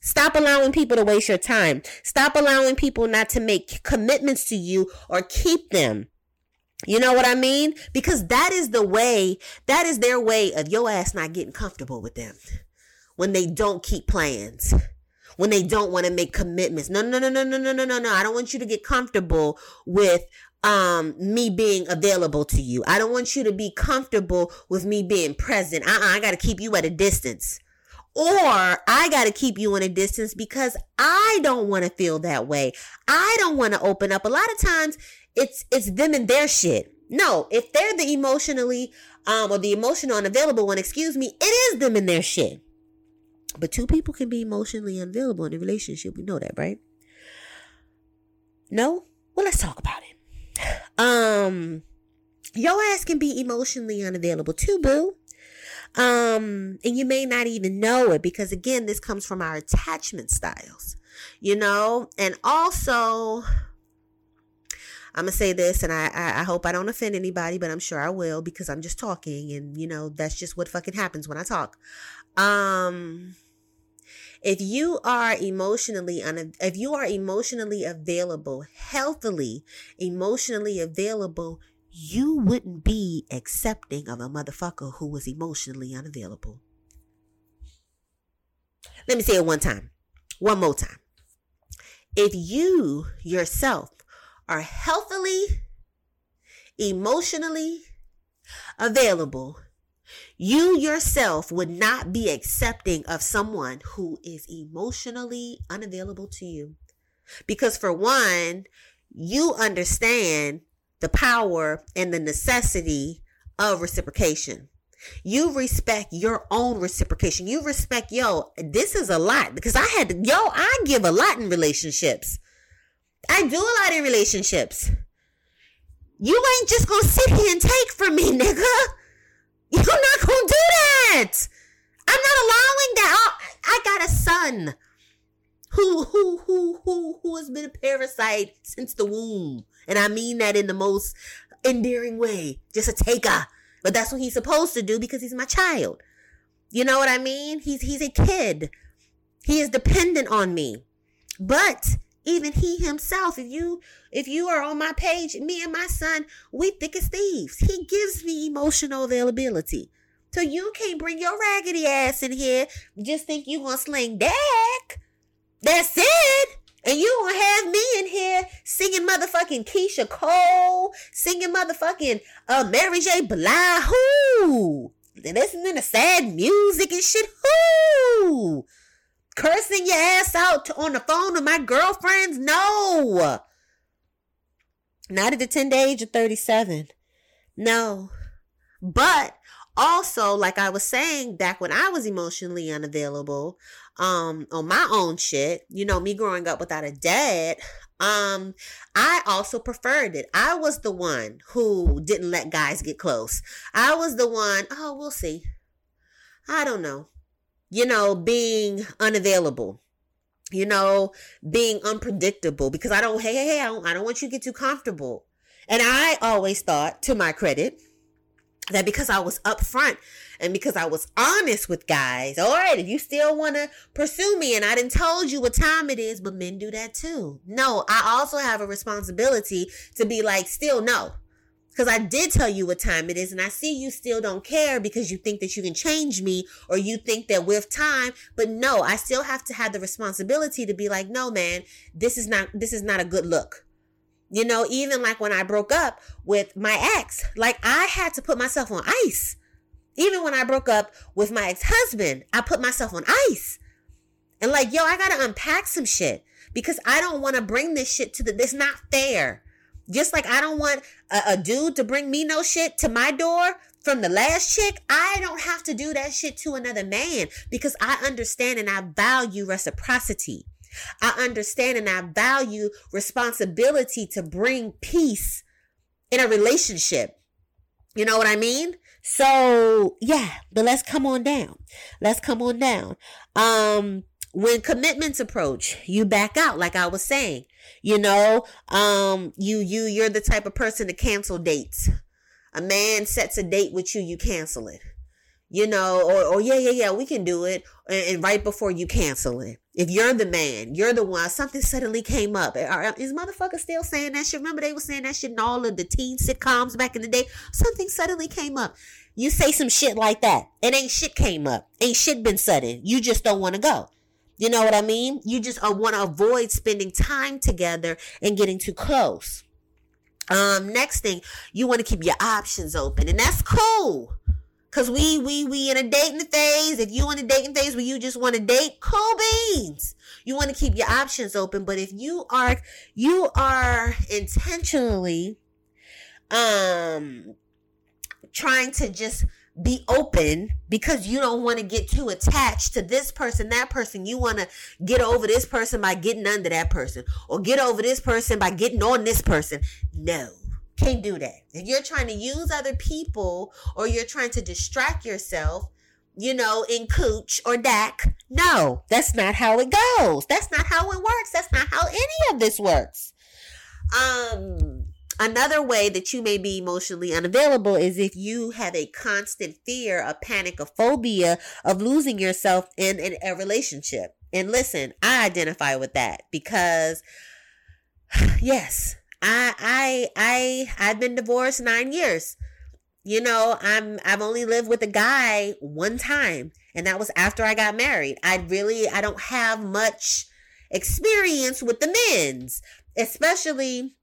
Stop allowing people to waste your time. Stop allowing people not to make commitments to you or keep them. You know what I mean? Because that is the way, that is their way of your ass not getting comfortable with them. When they don't keep plans. When they don't want to make commitments. No, no, no, no, no, no, no, no, no. I don't want you to get comfortable with um me being available to you. I don't want you to be comfortable with me being present. Uh-uh, I got to keep you at a distance. Or I got to keep you in a distance because I don't want to feel that way. I don't want to open up. A lot of times it's it's them and their shit. No, if they're the emotionally um or the emotional unavailable one, excuse me, it is them and their shit. But two people can be emotionally unavailable in a relationship. We know that, right? No? Well, let's talk about it. Um your ass can be emotionally unavailable too, boo. Um, and you may not even know it because again, this comes from our attachment styles, you know, and also I'm gonna say this, and I, I, I hope I don't offend anybody, but I'm sure I will because I'm just talking, and you know that's just what fucking happens when I talk. Um, if you are emotionally un- if you are emotionally available, healthily emotionally available, you wouldn't be accepting of a motherfucker who was emotionally unavailable. Let me say it one time, one more time. If you yourself are healthily, emotionally available, you yourself would not be accepting of someone who is emotionally unavailable to you. Because for one, you understand the power and the necessity of reciprocation. You respect your own reciprocation. You respect, yo, this is a lot because I had to, yo, I give a lot in relationships. I do a lot in relationships. You ain't just gonna sit here and take from me, nigga. You're not gonna do that. I'm not allowing that. Oh, I got a son who who who who who has been a parasite since the womb. And I mean that in the most endearing way. Just a taker. But that's what he's supposed to do because he's my child. You know what I mean? He's he's a kid. He is dependent on me. But even he himself, if you if you are on my page, me and my son, we thick as thieves. He gives me emotional availability. So you can't bring your raggedy ass in here. Just think you gonna sling deck. That's it. And you gonna have me in here singing motherfucking Keyshia Cole, singing motherfucking uh, Mary J. Blige, who? Listening to sad music and shit, who? Cursing your ass out on the phone to my girlfriends? No. Not at the tender age of 37. No. But also, like I was saying back when I was emotionally unavailable, um, on my own shit, you know, me growing up without a dad, um, I also preferred it. I was the one who didn't let guys get close. I was the one, oh, we'll see. I don't know. You know, being unavailable you know, being unpredictable because I don't, hey, hey, hey, I don't, I don't want you to get too comfortable. And I always thought, to my credit, that because I was upfront and because I was honest with guys, all right, if you still want to pursue me and I didn't told you what time it is, but men do that too. No, I also have a responsibility to be like, still no. Because I did tell you what time it is, and I see you still don't care because you think that you can change me or you think that with time. But no, I still have to have the responsibility to be like, no, man, this is not this is not a good look. You know, even like when I broke up with my ex, like I had to put myself on ice. Even when I broke up with my ex husband, I put myself on ice. And like, yo, I gotta unpack some shit because I don't want to bring this shit to the. It's not fair. Just like I don't want a, a, dude to bring me no shit to my door from the last chick, I don't have to do that shit to another man because I understand and I value reciprocity. I understand and I value responsibility to bring peace in a relationship. You know what I mean? So, yeah, but let's come on down. Let's come on down. Um when commitments approach, you back out like I was saying. You know, um you you you're the type of person to cancel dates. A man sets a date with you, you cancel it you know, or, or yeah, yeah, yeah, we can do it. And, and, right before you cancel it. If you're the man, you're the one, something suddenly came up. Is motherfucker still saying that shit? Remember they were saying that shit in all of the teen sitcoms back in the day? Something suddenly came up. You say some shit like that. It ain't shit came up. Ain't shit been sudden. You just don't want to go. You know what I mean? You just uh, want to avoid spending time together and getting too close. Um, next thing, you want to keep your options open, and that's cool. Cause we we we in a dating phase. If you in a dating phase where you just want to date, cool beans. You want to keep your options open. But if you are you are intentionally um trying to just be open because you don't want to get too attached to this person, that person. You want to get over this person by getting under that person or get over this person by getting on this person. No. Can't do that. If you're trying to use other people or you're trying to distract yourself, you know, in cooch or DAC, no, that's not how it goes. That's not how it works. That's not how any of this works. Um, another way that you may be emotionally unavailable is if you have a constant fear, a panic, a phobia of losing yourself in, in a relationship. And listen, I identify with that because, yes, I I I I've been divorced 9 years. You know, I'm I've only lived with a guy one time and that was after I got married. I really I don't have much experience with the men's, especially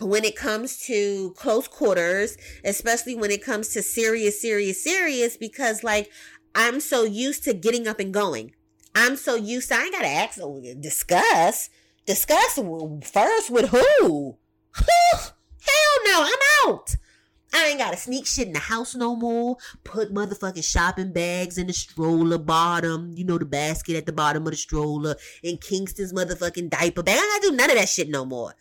when it comes to close quarters, especially when it comes to serious, serious, serious, because like I'm so used to getting up and going. I'm so used to, I ain't gotta ask, oh, discuss. Discuss first with who? Hell no, I'm out. I ain't gotta sneak shit in the house no more. Put motherfucking shopping bags in the stroller bottom. You know, the basket at the bottom of the stroller. And Kingston's motherfucking diaper bag. I gotta do none of that shit no more.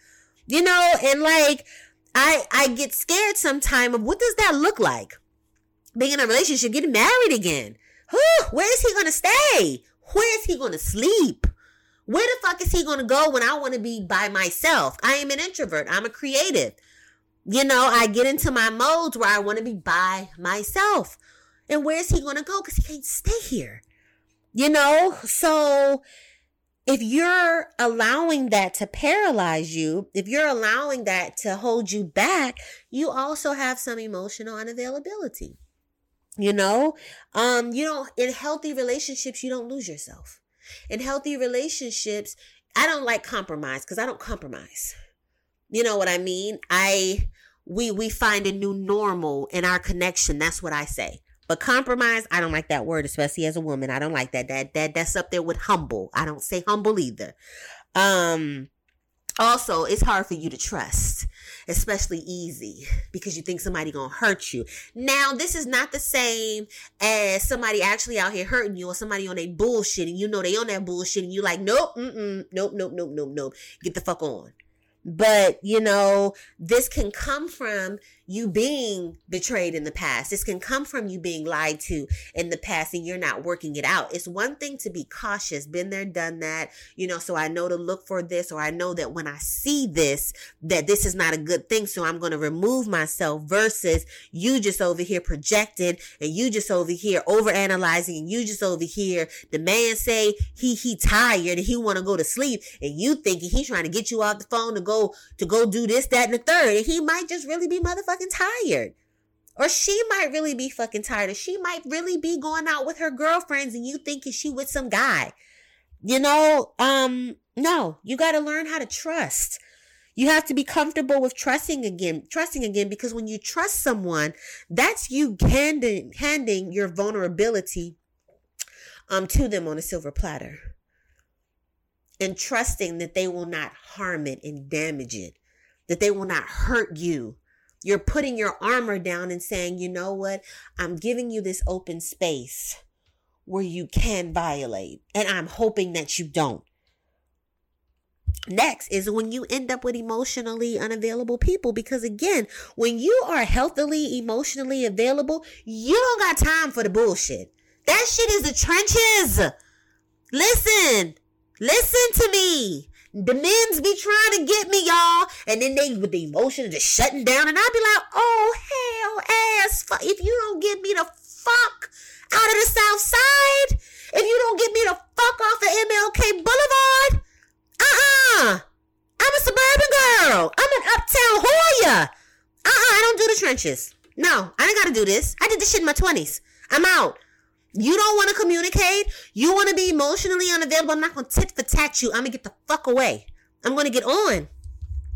You know, and like, I, I get scared sometime of what does that look like? Being in a relationship, getting married again. Whew, where is he gonna stay? Where is he gonna sleep? Where the fuck is he gonna go when I wanna be by myself? I am an introvert. I'm a creative you know, I get into my modes where I want to be by myself. And where's he going to go? Because he can't stay here. You know, so if you're allowing that to paralyze you, if you're allowing that to hold you back, you also have some emotional unavailability. You know, um, you don't, in healthy relationships, you don't lose yourself. In healthy relationships, I don't like compromise because I don't compromise. You know what I mean? I we we find a new normal in our connection. That's what I say. But compromise, I don't like that word, especially as a woman. I don't like that. That that that's up there with humble. I don't say humble either. Um also, it's hard for you to trust, especially easy, because you think somebody gonna hurt you. Now, this is not the same as somebody actually out here hurting you or somebody on a bullshit and you know they on that bullshit and you like, nope, mm-mm, nope, nope, nope, nope, nope. Get the fuck on. But, you know, this can come from you being betrayed in the past. This can come from you being lied to in the past and you're not working it out. It's one thing to be cautious, been there, done that, you know, so I know to look for this or I know that when I see this, that this is not a good thing. So I'm going to remove myself versus you just over here projected and you just over here over analyzing and you just over here. The man say he, he tired and he want to go to sleep and you thinking he's trying to get you off the phone to go, to go do this, that, and the third. And he might just really be motherfucking tired. Or she might really be fucking tired. Or she might really be going out with her girlfriends and you thinking she with some guy. You know, um, no, you got to learn how to trust. You have to be comfortable with trusting again, trusting again, because when you trust someone, that's you handing, handing your vulnerability, um, to them on a silver platter and trusting that they will not harm it and damage it, that they will not hurt you, you're putting your armor down and saying, you know what? I'm giving you this open space where you can violate. And I'm hoping that you don't. Next is when you end up with emotionally unavailable people. Because again, when you are healthily emotionally available, you don't got time for the bullshit. That shit is the trenches. Listen, listen to me. The men's be trying to get me, y'all. And then they, with the emotion, just shutting down. And I'd be like, oh, hell ass. If you don't get me the fuck out of the South Side, if you don't get me the fuck off of MLK Boulevard, uh-uh. I'm a suburban girl. I'm an uptown Hoya. Uh-uh, I don't do the trenches. No, I ain't gotta do this. I did this shit in my 20s. I'm out. You don't want to communicate. You want to be emotionally unavailable. I'm not going to tit for tat you. I'm going to get the fuck away. I'm going to get on.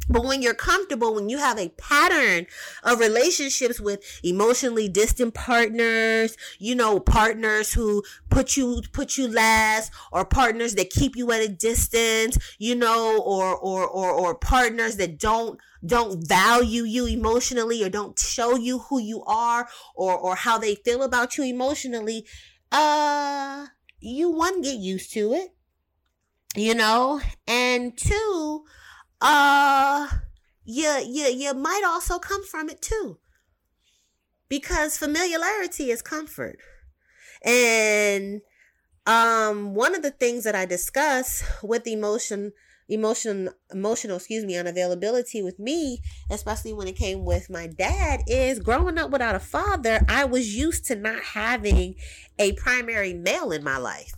But when you're comfortable, when you have a pattern of relationships with emotionally distant partners, you know, partners who put you, put you last or partners that keep you at a distance, you know, or, or, or, or partners that don't, don't value you emotionally or don't show you who you are or, or how they feel about you emotionally, uh, you one, get used to it, you know, and two, uh, you, you, you might also come from it too. Because familiarity is comfort. And, um, one of the things that I discuss with emotion, emotion emotional excuse me unavailability with me especially when it came with my dad is growing up without a father i was used to not having a primary male in my life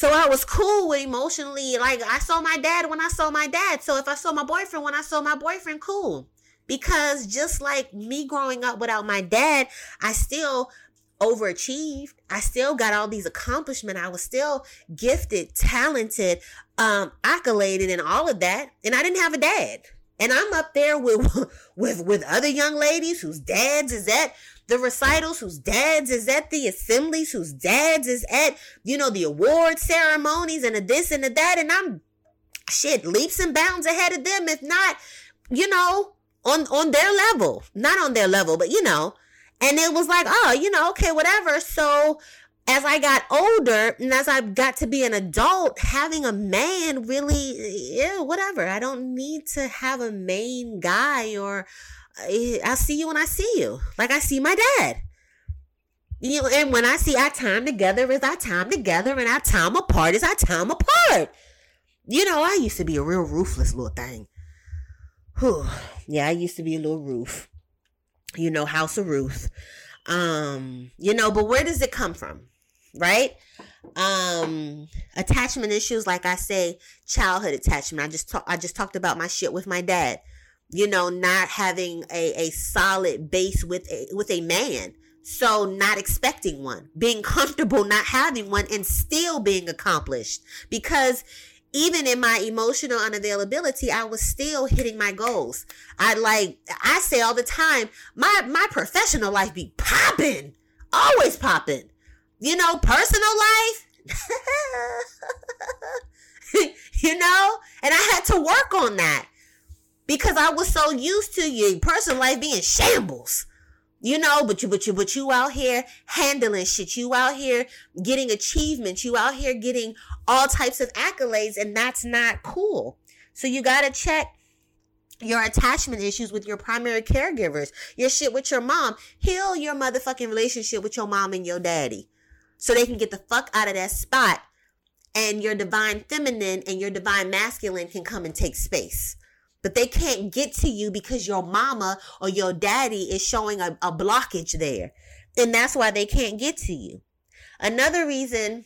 so i was cool emotionally like i saw my dad when i saw my dad so if i saw my boyfriend when i saw my boyfriend cool because just like me growing up without my dad i still overachieved. I still got all these accomplishments. I was still gifted, talented, um, accoladed and all of that. And I didn't have a dad. And I'm up there with, with, with other young ladies whose dads is at the recitals, whose dads is at the assemblies, whose dads is at, you know, the award ceremonies and the this and the that. And I'm shit leaps and bounds ahead of them, if not you know, on on their level, not on their level, but you know, and it was like, oh, you know, okay, whatever. So as I got older and as I got to be an adult, having a man really, yeah, whatever. I don't need to have a main guy or I'll see you when I see you. Like I see my dad. You know, and when I see our time together is our time together and our time apart is our time apart. You know, I used to be a real ruthless little thing. Whew. Yeah, I used to be a little roof. You know, House of Ruth. Um, you know, but where does it come from? Right? Um, attachment issues, like I say, childhood attachment. I just talk, I just talked about my shit with my dad. You know, not having a, a solid base with a with a man. So not expecting one, being comfortable not having one and still being accomplished because even in my emotional unavailability, I was still hitting my goals. I like, I say all the time, my, my professional life be popping, always popping. You know, personal life, you know, and I had to work on that because I was so used to your personal life being shambles. You know, but you, but you, but you out here handling shit. You out here getting achievements. You out here getting all types of accolades, and that's not cool. So you gotta check your attachment issues with your primary caregivers, your shit with your mom. Heal your motherfucking relationship with your mom and your daddy so they can get the fuck out of that spot and your divine feminine and your divine masculine can come and take space but they can't get to you because your mama or your daddy is showing a, a blockage there. And that's why they can't get to you. Another reason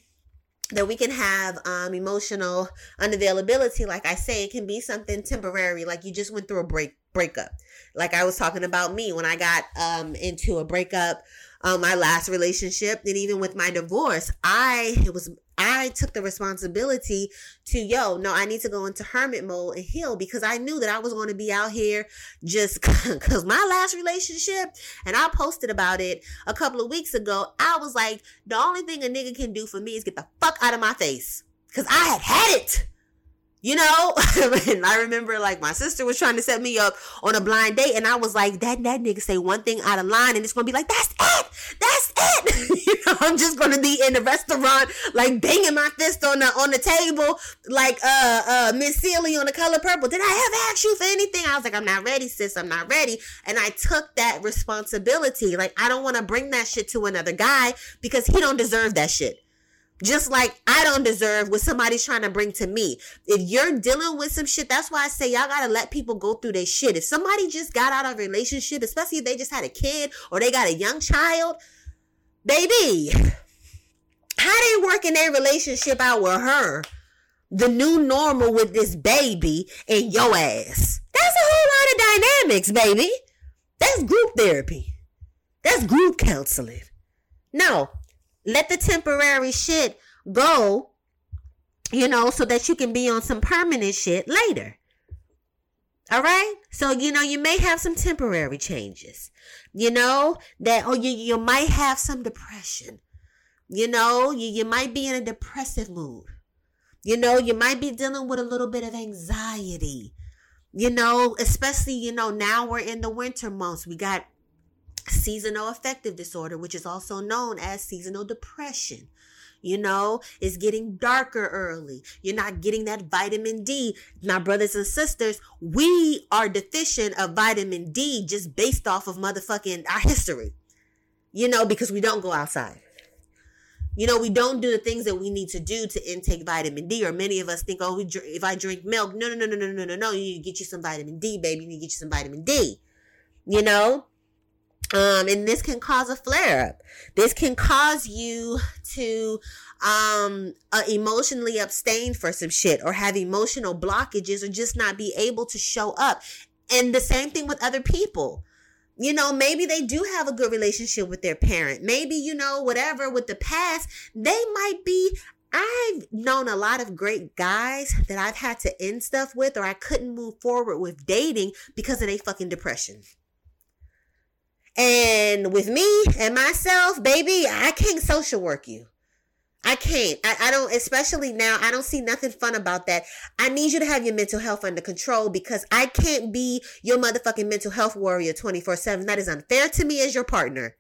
that we can have um, emotional unavailability, like I say, it can be something temporary, like you just went through a break breakup. Like I was talking about me when I got um, into a breakup um, my last relationship and even with my divorce, I it was I took the responsibility to yo, no, I need to go into hermit mode and heal because I knew that I was going to be out here just because my last relationship, and I posted about it a couple of weeks ago. I was like, the only thing a nigga can do for me is get the fuck out of my face because I had had it you know? And i remember like my sister was trying to set me up on a blind date and i was like that that nigga say one thing out of line and it's gonna be like that's it! That's it! You know i'm just gonna be in the restaurant like banging my fist on the on the table like uh uh miss Celie on the color purple. Did i ever ask you for anything? I was like i'm not ready sis i'm not ready. And i took that responsibility. Like i don't want to bring that shit to another guy because he don't deserve that shit just like I don't deserve what somebody's trying to bring to me. If you're dealing with some shit, that's why I say y'all gotta let people go through their shit. If somebody just got out of a relationship, especially if they just had a kid or they got a young child, baby, how they working their relationship out with her? The new normal with this baby and your ass. That's a whole lot of dynamics, baby. That's group therapy. That's group counseling. No, let the temporary shit go, you know, so that you can be on some permanent shit later. All right. So, you know, you may have some temporary changes, you know, that, oh, you, you might have some depression. You know, you, you might be in a depressive mood. You know, you might be dealing with a little bit of anxiety. You know, especially, you know, now we're in the winter months. We got seasonal affective disorder, which is also known as seasonal depression. You know, it's getting darker early. You're not getting that vitamin D. Now, brothers and sisters, we are deficient of vitamin D just based off of motherfucking our history. You know, because we don't go outside. You know, we don't do the things that we need to do to intake vitamin D. Or many of us think, oh, we if I drink milk, no, no, no, no, no, no, no, no. You need to get you some vitamin D, baby. You need to get you some vitamin D. You know, um, and this can cause a flare up. This can cause you to um, uh, emotionally abstain for some shit or have emotional blockages or just not be able to show up. And the same thing with other people. You know, maybe they do have a good relationship with their parent. Maybe, you know, whatever with the past, they might be I've known a lot of great guys that I've had to end stuff with or I couldn't move forward with dating because of their fucking depression. And with me and myself, baby, I can't social work you. I can't. I, I don't, especially now, I don't see nothing fun about that. I need you to have your mental health under control because I can't be your motherfucking mental health warrior 24 7. That is unfair to me as your partner.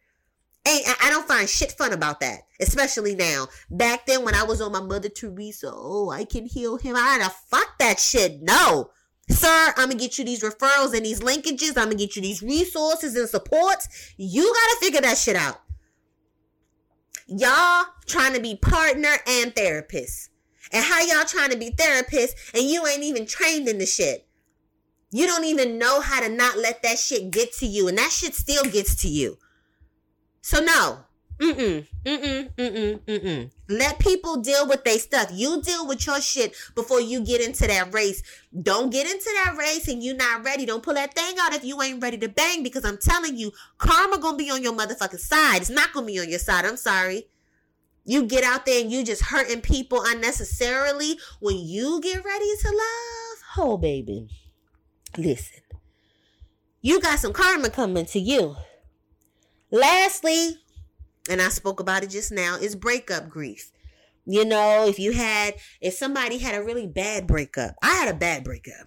Ain't, I, I don't find shit fun about that, especially now. Back then when I was on my Mother Teresa, oh, I can heal him. I had to fuck that shit. No. Sir, I'm gonna get you these referrals and these linkages. I'm gonna get you these resources and supports. You gotta figure that shit out. Y'all trying to be partner and therapist. And how y'all trying to be therapist and you ain't even trained in the shit. You don't even know how to not let that shit get to you. And that shit still gets to you. So no, Mm-mm, mm-mm, mm-mm, mm-mm. Let people deal with their stuff. You deal with your shit before you get into that race. Don't get into that race and you not ready. Don't pull that thing out if you ain't ready to bang because I'm telling you, karma gonna be on your motherfucking side. It's not gonna be on your side. I'm sorry. You get out there and you just hurting people unnecessarily when you get ready to love. Oh, baby. Listen. You got some karma coming to you. Lastly, and I spoke about it just now, is breakup grief. You know, if you had, if somebody had a really bad breakup, I had a bad breakup,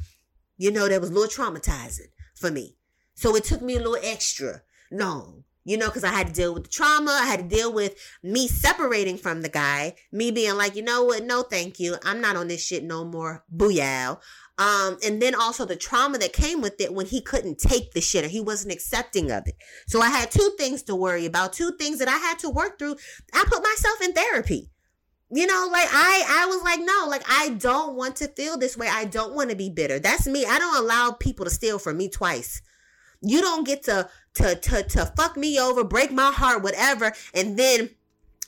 you know, that was a little traumatizing for me. So it took me a little extra long, you know, because I had to deal with the trauma. I had to deal with me separating from the guy, me being like, you know what? No, thank you. I'm not on this shit no more. Booyah. Um, and then also the trauma that came with it when he couldn't take the shit or he wasn't accepting of it. So I had two things to worry about, two things that I had to work through. I put myself in therapy. You know, like I, I was like, no, like I don't want to feel this way. I don't want to be bitter. That's me. I don't allow people to steal from me twice. You don't get to, to, to, to fuck me over, break my heart, whatever, and then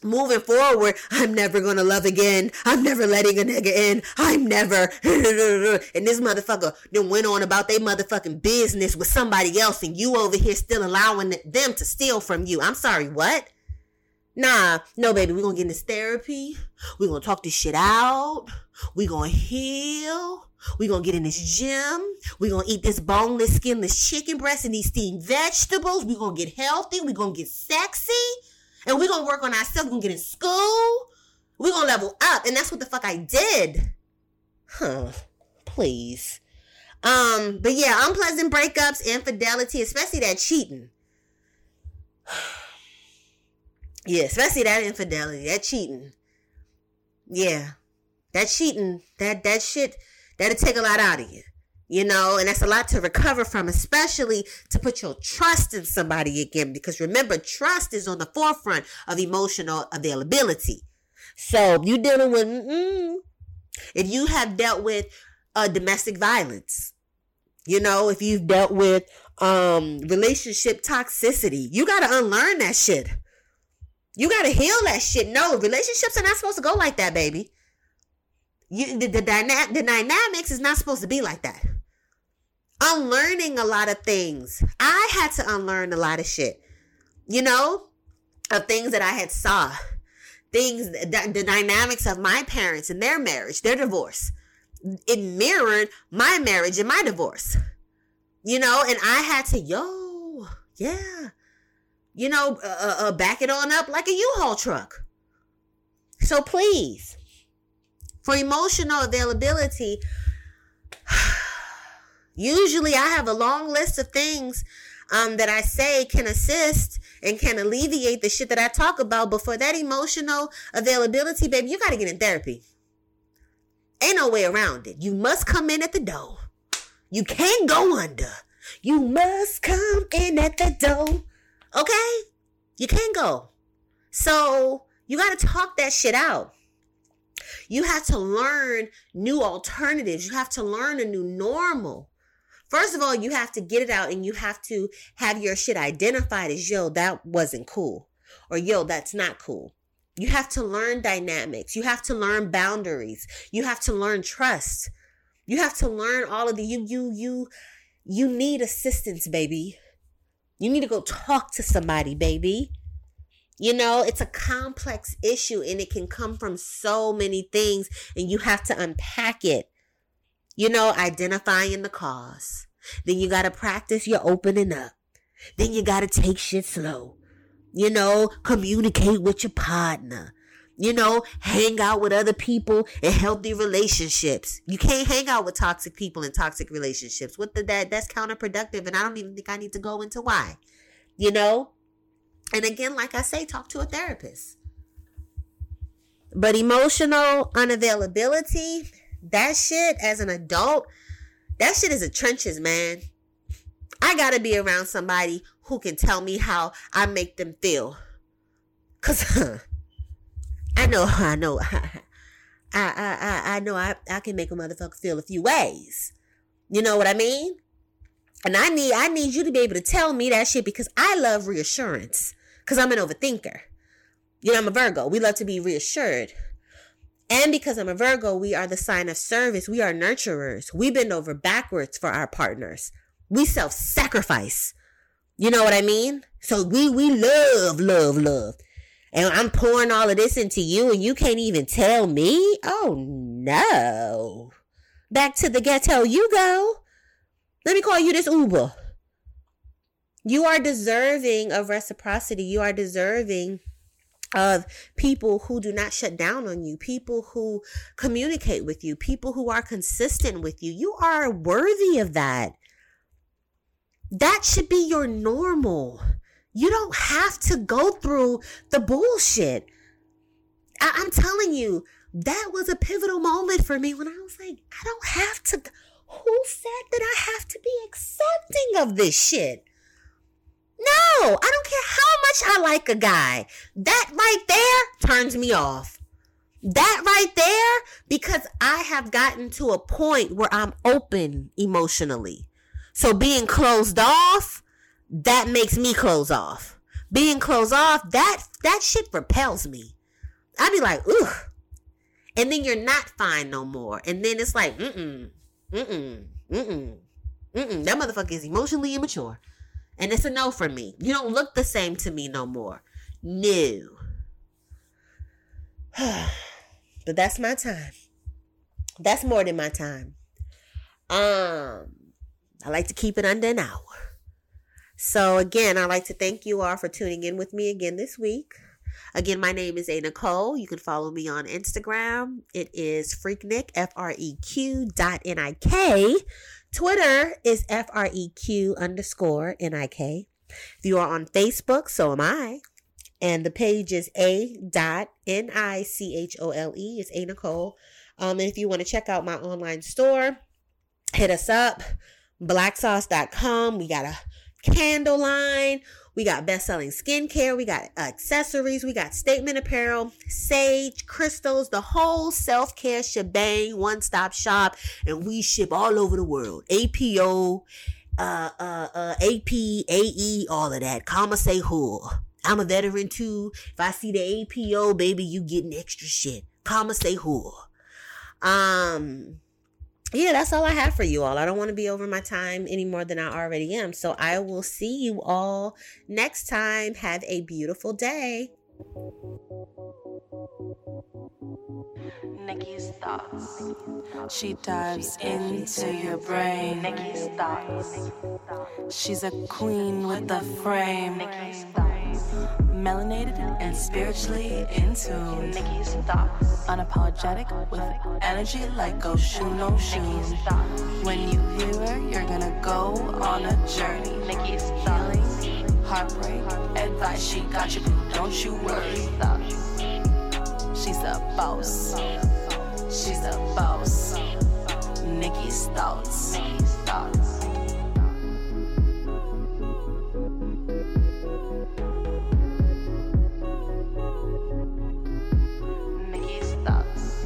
moving forward, I'm never gonna love again. I'm never letting a nigga in. I'm never. And this motherfucker then went on about their motherfucking business with somebody else, and you over here still allowing them to steal from you. I'm sorry, what? Nah, no, baby, we're gonna get in this therapy. We're gonna talk this shit out. We're gonna heal. We're gonna get in this gym. We're gonna eat this boneless, skinless chicken breast and these steamed vegetables. We're gonna get healthy. We're gonna get sexy and we're gonna work on ourselves. We're gonna get in school. We're gonna level up. And that's what the fuck I did. Huh. Please. Um, but yeah, unpleasant breakups, infidelity, especially that cheating. yeah, especially that infidelity, that cheating. Yeah. That cheating, that that shit, that'll take a lot out of you you know, and that's a lot to recover from, especially to put your trust in somebody again. Because remember, trust is on the forefront of emotional availability. So you dealing with, mm, if you have dealt with uh, domestic violence, you know, if you've dealt with um, relationship toxicity, you got to unlearn that shit. You got to heal that shit. No, relationships are not supposed to go like that, baby. You, the, the, dyna- the dynamics is not supposed to be like that unlearning a lot of things. I had to unlearn a lot of shit, you know, of things that I had saw, things, the, the dynamics of my parents and their marriage, their divorce. It mirrored my marriage and my divorce, you know, and I had to, yo, yeah, you know, uh, uh, uh back it on up like a U-Haul truck. So please, for emotional availability, Usually I have a long list of things um, that I say can assist and can alleviate the shit that I talk about. But for that emotional availability, baby, you got to get in therapy. Ain't no way around it. You must come in at the door. You can't go under. You must come in at the door. Okay? You can't go. So you got to talk that shit out. You have to learn new alternatives. You have to learn a new normal. First of all, you have to get it out and you have to have your shit identified as yo, that wasn't cool. Or yo, that's not cool. You have to learn dynamics. You have to learn boundaries. You have to learn trust. You have to learn all of the you you you you need assistance, baby. You need to go talk to somebody, baby. You know, it's a complex issue and it can come from so many things and you have to unpack it you know, identifying the cause. Then you got to practice your opening up. Then you got to take shit slow. You know, communicate with your partner. you know, hang out with other people in healthy relationships. You can't hang out with toxic people in toxic relationships. What the that that's counterproductive and I don't even think I need to go into why. You know? And again, like I say, talk to a therapist. But emotional unavailability, that shit as an adult, that shit is a trenches, man. I gotta be around somebody who can tell me how I make them feel. Cause I know, I know, I, I, I, I know I, I can make a motherfucker feel a few ways. You know what I mean? And I need, I need you to be able to tell me that shit because I love reassurance. Cause I'm an overthinker. You know, I'm a Virgo. We love to be reassured. And because I'm a Virgo, we are the sign of service. We are nurturers. We bend over backwards for our partners. We self sacrifice. You know what I mean? So we, we love, love, love and I'm pouring all of this into you and you can't even tell me? Oh no. Back to the ghetto you go. Let me call you this Uber. You are deserving of reciprocity. You are deserving of people who do not shut down on you, people who communicate with you, people who are consistent with you. You are worthy of that. That should be your normal. You don't have to go through the bullshit. I- I'm telling you, that was a pivotal moment for me when I was like, I don't have to. Who said that I have to be accepting of this shit? No, I don't care how much I like a guy. That right there turns me off. That right there, because I have gotten to a point where I'm open emotionally. So being closed off, that makes me close off. Being closed off, that that shit repels me. I'd be like, ooh. And then you're not fine no more. And then it's like, mm-mm, mm-mm, mm-mm, mm-mm. That motherfucker is emotionally immature. And it's a no for me. You don't look the same to me no more. No. but that's my time. That's more than my time. Um, I like to keep it under an hour. So again, I'd like to thank you all for tuning in with me again this week. Again, my name is A Nichole. You can follow me on Instagram. It is Freqnik, F R E Q dot N I K. Twitter is F R E Q underscore N I K. If you are on Facebook, so am I. And the page is A dot N I C H O L E. It's A Nichole. Um, and if you want to check out my online store, hit us up. Blacksauce.com. We got a candle line. We got best selling skincare. We got accessories. We got statement apparel, sage, crystals, the whole self care shebang, one stop shop. And we ship all over the world. APO, uh, uh, uh, AP, AE, all of that. Comma say who. I'm a veteran too. If I see the APO, baby, you getting extra shit. Comma say who. Um, yeah, that's all I have for you all. I don't want to be over my time any more than I already am. So I will see you all next time. Have a beautiful day. Nikki's thoughts. She dives into your brain. Nikki's thoughts. She's a queen with a frame. Nikki's thoughts. Melanated and spiritually in tune. Nikki's thoughts. Unapologetic with energy like go shoe no shoe. When you hear her, you're gonna go on a journey. Nikki's thoughts. healing, heartbreak, advice. She got you, don't you worry. She's a boss. She's a boss. Nikki's thoughts. thoughts. Nikki's thoughts.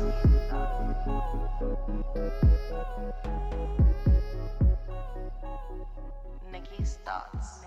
Nikki's thoughts.